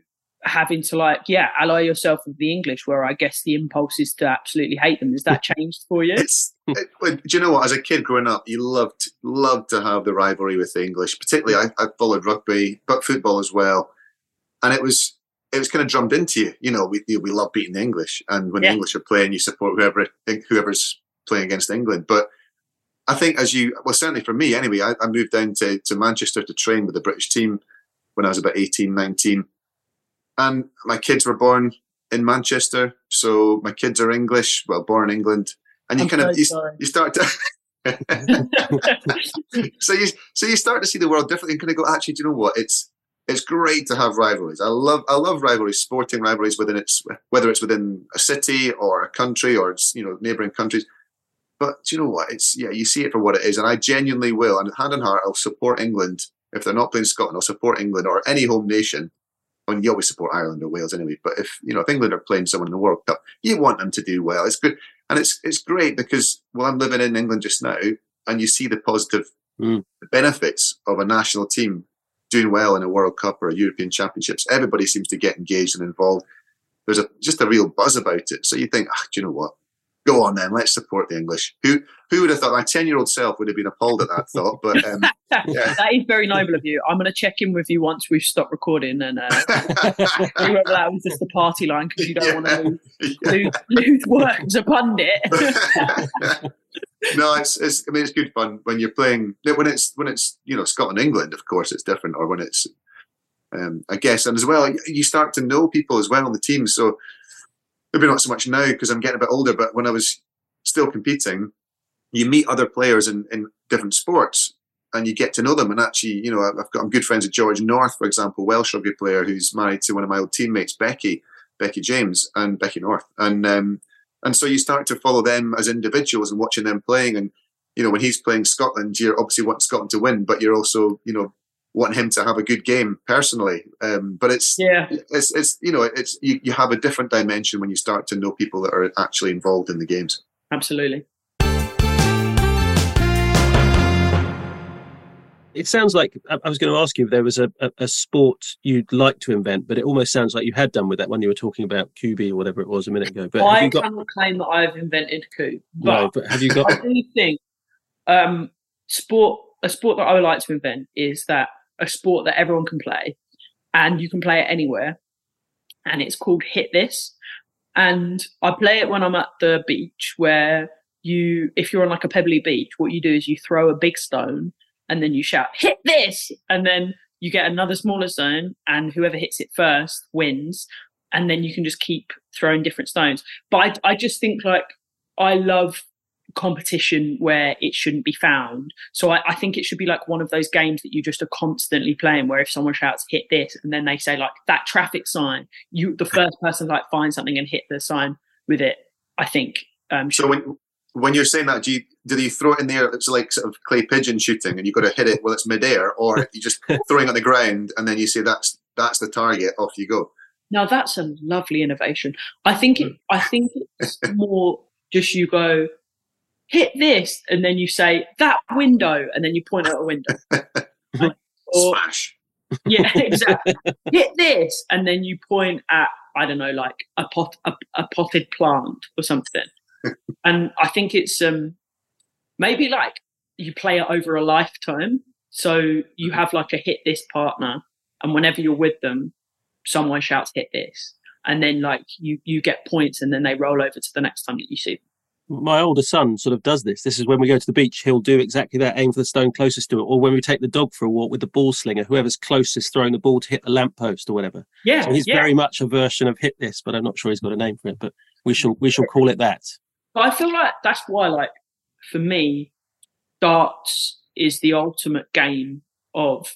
having to like yeah ally yourself with the English, where I guess the impulse is to absolutely hate them. Has that changed for you? It, do you know what? As a kid growing up, you loved loved to have the rivalry with the English. Particularly, I, I followed rugby, but football as well, and it was it was kind of drummed into you. You know, we you- we love beating the English, and when Yeah. the English are playing, you support whoever whoever's playing against England. But I think as you well, certainly for me anyway, I, I moved down to to Manchester to train with the British team when I was about 18, 19. and my kids were born in Manchester, so my kids are English, well, born in England, and you I'm kind of you, you start to so you so you start to see the world differently and kind of go actually do you know what? It's it's great to have rivalries. I love i love rivalries sporting rivalries within its whether it's within a city or a country or it's you know neighboring countries but do you know what it's yeah you see it for what it is and i genuinely will and hand on heart i'll support england if they're not playing scotland i'll support england or any home nation I mean, you always support Ireland or Wales anyway. But if you know if England are playing someone in the World Cup, you want them to do well. It's good, and it's it's great because well, I'm living in England just now, and you see the positive Mm. benefits of a national team doing well in a World Cup or a European Championships. Everybody seems to get engaged and involved. There's a just a real buzz about it. So you think, ah, do you know what? Go on then, let's support the English. Who who would have thought? My ten year old self would have been appalled at that thought, but um, Yeah. that is very noble of you. I'm going to check in with you once we've stopped recording and uh, whether that was just the party line because you don't want to lose, yeah. lose, lose work as a pundit. no, it's, it's. I mean, it's good fun when you're playing. When it's when it's you know Scotland England, of course, it's different. Or when it's, um, I guess, and as well, you start to know people as well on the team. So maybe not so much now because I'm getting a bit older. But when I was still competing, you meet other players in, in different sports. And you get to know them, and actually, you know, I've got I'm good friends with George North, for example, Welsh rugby player who's married to one of my old teammates, Becky, Becky James, and Becky North, and um, and so you start to follow them as individuals and watching them playing. And, you know, when he's playing Scotland, you're obviously wanting Scotland to win, but you're also, you know, wanting him to have a good game personally. Um, but it's, yeah, it's, it's, you know, it's, you, you have a different dimension when you start to know people that are actually involved in the games. absolutely. it sounds like I I was going to ask you if there was a, a, a sport you'd like to invent, but it almost sounds like you had done with that one you were talking about Kubb or whatever it was a minute ago. But I you got cannot claim that I've invented Kubb, no? but But have you got? I do think um, sport a sport that I would like to invent is that a sport that everyone can play, and you can play it anywhere, and it's called Hit This, and I play it when I'm at the beach where you, if you're on like a pebbly beach, what you do is you throw a big stone and then you shout Hit This, and then you get another smaller stone, and whoever hits it first wins, and then you can just keep throwing different stones. But I, I just think like I love competition where it shouldn't be found. So I, I, think it should be like one of those games that you just are constantly playing where if someone shouts hit this and then they say like that traffic sign, you the first person like find something and hit the sign with it, I think um So when when you're saying that, do you do you throw it in there it's like sort of clay pigeon shooting and you've got to hit it while it's midair, or you just throwing it on the ground and then you say that's that's the target, off you go. Now that's a lovely innovation. I think it I think it's more just you go hit this, and then you say that window, and then you point out a window. or, Smash. Yeah, exactly. hit this, and then you point at I don't know, like a pot, a, a potted plant or something. and I think it's um maybe like you play it over a lifetime. So you have like a hit this partner, and whenever you're with them, someone shouts hit this, and then like you you get points, and then they roll over to the next time that you see them my older son sort of does this. This is when we go to the beach, he'll do exactly that, aim for the stone closest to it. Or when we take the dog for a walk with the ball slinger, whoever's closest throwing the ball to hit the lamppost or whatever. Yeah. So he's yeah. very much a version of hit this, but I'm not sure he's got a name for it. But we shall we shall call it that. But I feel like that's why, like, for me, darts is the ultimate game of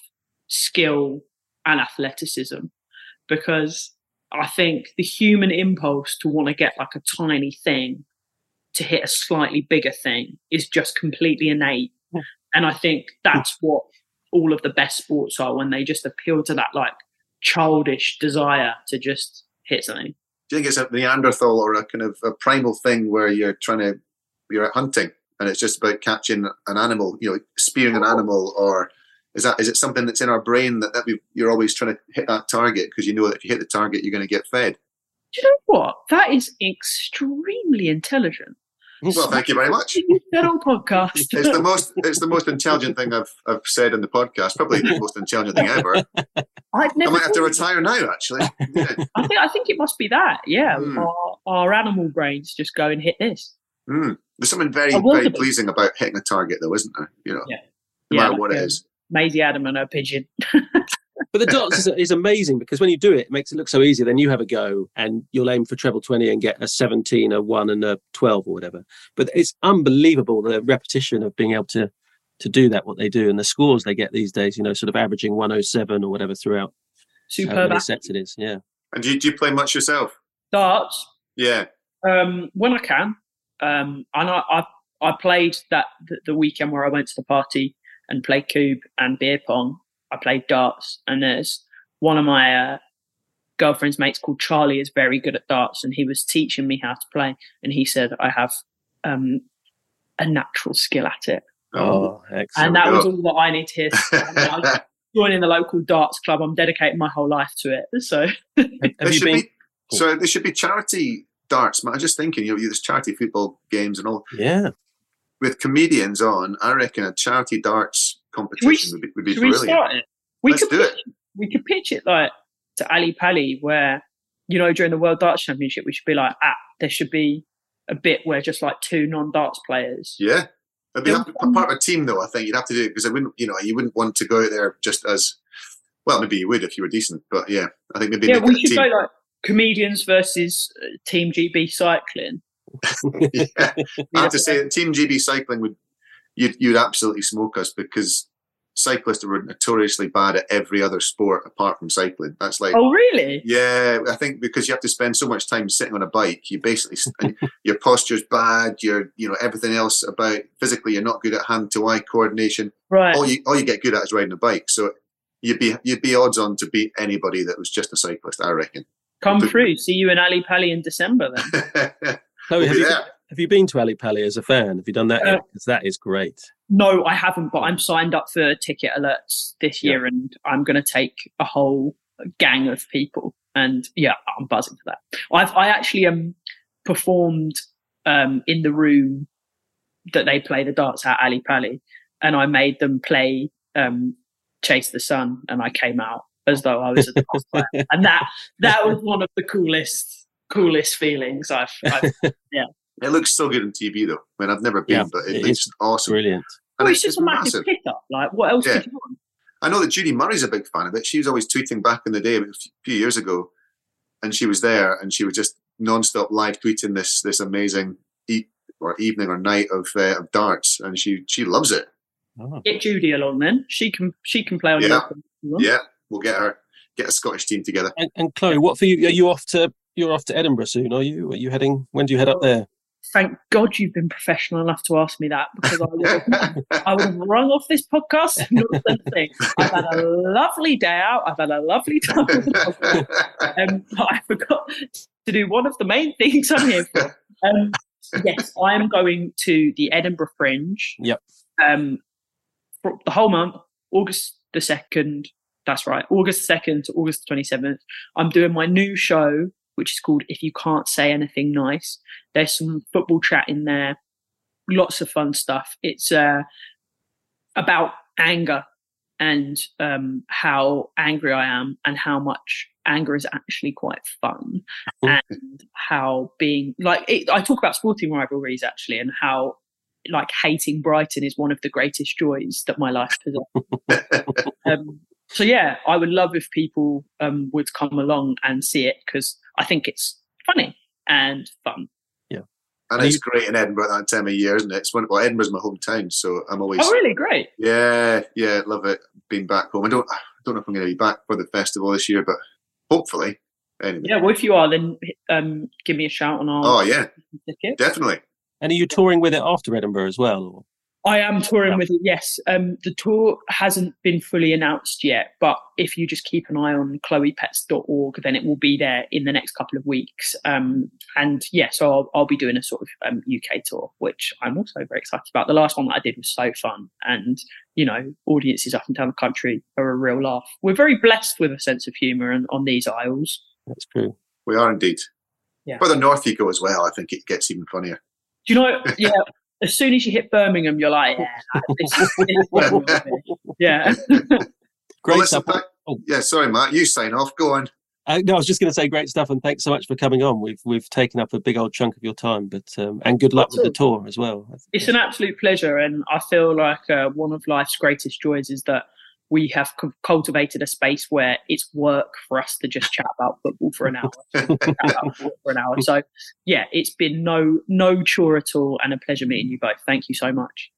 skill and athleticism because I think the human impulse to want to get like a tiny thing to hit a slightly bigger thing is just completely innate. Yeah. And I think that's what all of the best sports are when they just appeal to that like childish desire to just hit something. Do you think it's a Neanderthal or a kind of a primal thing where you're trying to, you're out hunting and it's just about catching an animal, you know, spearing an oh. animal or is that is it something that's in our brain that, that we, you're always trying to hit that target because you know that if you hit the target you're going to get fed do you know what that is extremely intelligent well, thank you very much. Podcast. It's the most it's the most intelligent thing I've I've said in the podcast. Probably the most intelligent thing ever. I've never I might have to retire now. Actually, yeah. I think I think it must be that. Yeah, mm. our, our animal brains just go and hit this. Mm. There's something very very pleasing about hitting a target, though, isn't there? You know, yeah. no yeah, matter what it is. Maisie Adam and her pigeon. but the darts is, is, amazing because when you do it, it makes it look so easy. Then you have a go and you'll aim for treble 20 and get a 17, a 1, and a 12 or whatever. But it's unbelievable the repetition of being able to to do that, what they do, and the scores they get these days, you know, sort of averaging 107 or whatever throughout. Superb. many sets it is, yeah. And do you, do you play much yourself? Darts? Yeah. Um, when I can. Um, and I, I, I played that the, the weekend where I went to the party and played Kubb and beer pong I played darts, and there's one of my uh, girlfriend's mates called Charlie is very good at darts, and he was teaching me how to play. And he said I have um, a natural skill at it. Oh, excellent! And that was all that I need to hear. joining the local darts club. I'm dedicating my whole life to it. So, have you been? Be, so there should be charity darts. I'm just thinking, you know, there's charity football games and all. Yeah. With comedians on, I reckon a charity darts competition we, would be, would be brilliant. We, start it? we Let's could do pitch, it. We could pitch it like to Ali Pali, where you know during the World Darts Championship, we should be like, ah, there should be a bit where just like two non-darts players. Yeah, it'd be part of a team though. I think you'd have to do it because I wouldn't, you know, you wouldn't want to go out there just as well. Maybe you would if you were decent, but yeah, I think maybe yeah, we should go like comedians versus uh, Team GB cycling. yeah. I have to say, Team GB cycling would you'd, you'd absolutely smoke us because cyclists are notoriously bad at every other sport apart from cycling. That's like, oh really? Yeah, I think because you have to spend so much time sitting on a bike, you basically your posture's bad. Your you know everything else about physically, you're not good at hand to eye coordination. Right. All you all you get good at is riding a bike. So you'd be you'd be odds on to beat anybody that was just a cyclist. I reckon. Come but, through. See you in Ali Pali in December then. Chloe, have, you, have you been to Ali Pali as a fan? Have you done that? Because uh, that is great. No, I haven't, but I'm signed up for ticket alerts this year, yeah. and I'm going to take a whole gang of people. And yeah, I'm buzzing for that. I've I actually um performed um in the room that they play the darts at Ali Pali, and I made them play um Chase the Sun, and I came out as though I was a darts player, and that that was one of the coolest coolest feelings I've, I've yeah. It looks so good on TV though. I mean, I've never been, yeah, but it, it looks awesome. Brilliant. And well, it's, it's just a massive, massive pickup. Like, what else yeah. could you want? I know that Judy Murray's a big fan of it. She was always tweeting back in the day, a few years ago, and she was there, and she was just non-stop live tweeting this this amazing or evening or night of uh, of darts, and she she loves it. Oh. Get Judy along then. She can she can play on Yeah. your team if you want. Yeah, we'll get her get a Scottish team together. And, and Chloe, what for you? Are you off to you're off to Edinburgh soon? Are you? Are you heading? When do you head up there? Thank God you've been professional enough to ask me that because I would have, I would have rung off this podcast. and Not done a thing. I've had a lovely day out. I've had a lovely time. um, but I forgot to do one of the main things I'm here for. Um, yes, I am going to the Edinburgh Fringe. Yep. Um, for the whole month, August the second. That's right, August second to August twenty seventh. I'm doing my new show, which is called "If You Can't Say Anything Nice." There's some football chat in there, lots of fun stuff. It's uh, about anger and um, how angry I am, and how much anger is actually quite fun, and how being like it, I talk about sporting rivalries actually, and how like hating Brighton is one of the greatest joys that my life possesses. um, so yeah, I would love if people um, would come along and see it because I think it's funny and fun. Yeah, And it's great in Edinburgh at that time of year, isn't it? It's one, well, Edinburgh's my hometown, so I'm always Oh, really? Great. yeah, yeah, love it. Being back home. I don't I don't know if I'm going to be back for the festival this year, but hopefully. Anyway. Yeah. Well, if you are, then um, give me a shout on our Oh yeah, ticket. definitely. And are you touring with it after Edinburgh as well? Or? I am touring Yeah. with it. Yes, um, the tour hasn't been fully announced yet, but if you just keep an eye on chloepetts.org, then it will be there in the next couple of weeks. Um, and yeah, so I'll, I'll be doing a sort of um, UK tour, which I'm also very excited about. The last one that I did was so fun, and you know, audiences up and down the country are a real laugh. We're very blessed with a sense of humour and on these isles. That's true. We are indeed. Yeah. But the north you go as well, I think it gets even funnier. Do you know? Yeah. As soon as you hit Birmingham, you're like, yeah, this, this is what I'm gonna do. yeah. Great Well, stuff. thank- Oh. yeah, sorry, Mark. You sign off. Go on. Uh, no, I was just going to say great stuff, and thanks so much for coming on. We've we've taken up a big old chunk of your time, but um, and good luck with the tour as well. it's an absolute pleasure and i feel like uh, one of life's greatest joys is that we have cu- cultivated a space where it's work for us to just chat about football for an hour chat about football for an hour so yeah it's been no no chore at all and a pleasure meeting you both thank you so much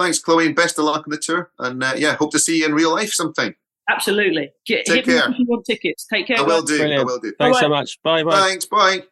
Thanks, Chloe, and best of luck on the tour. And uh, yeah, hope to see you in real life sometime. absolutely Get, Take hit me care. if you want tickets take care I will guys. do. I will do. Thanks so Bye-bye. much. Bye bye. Thanks. Bye.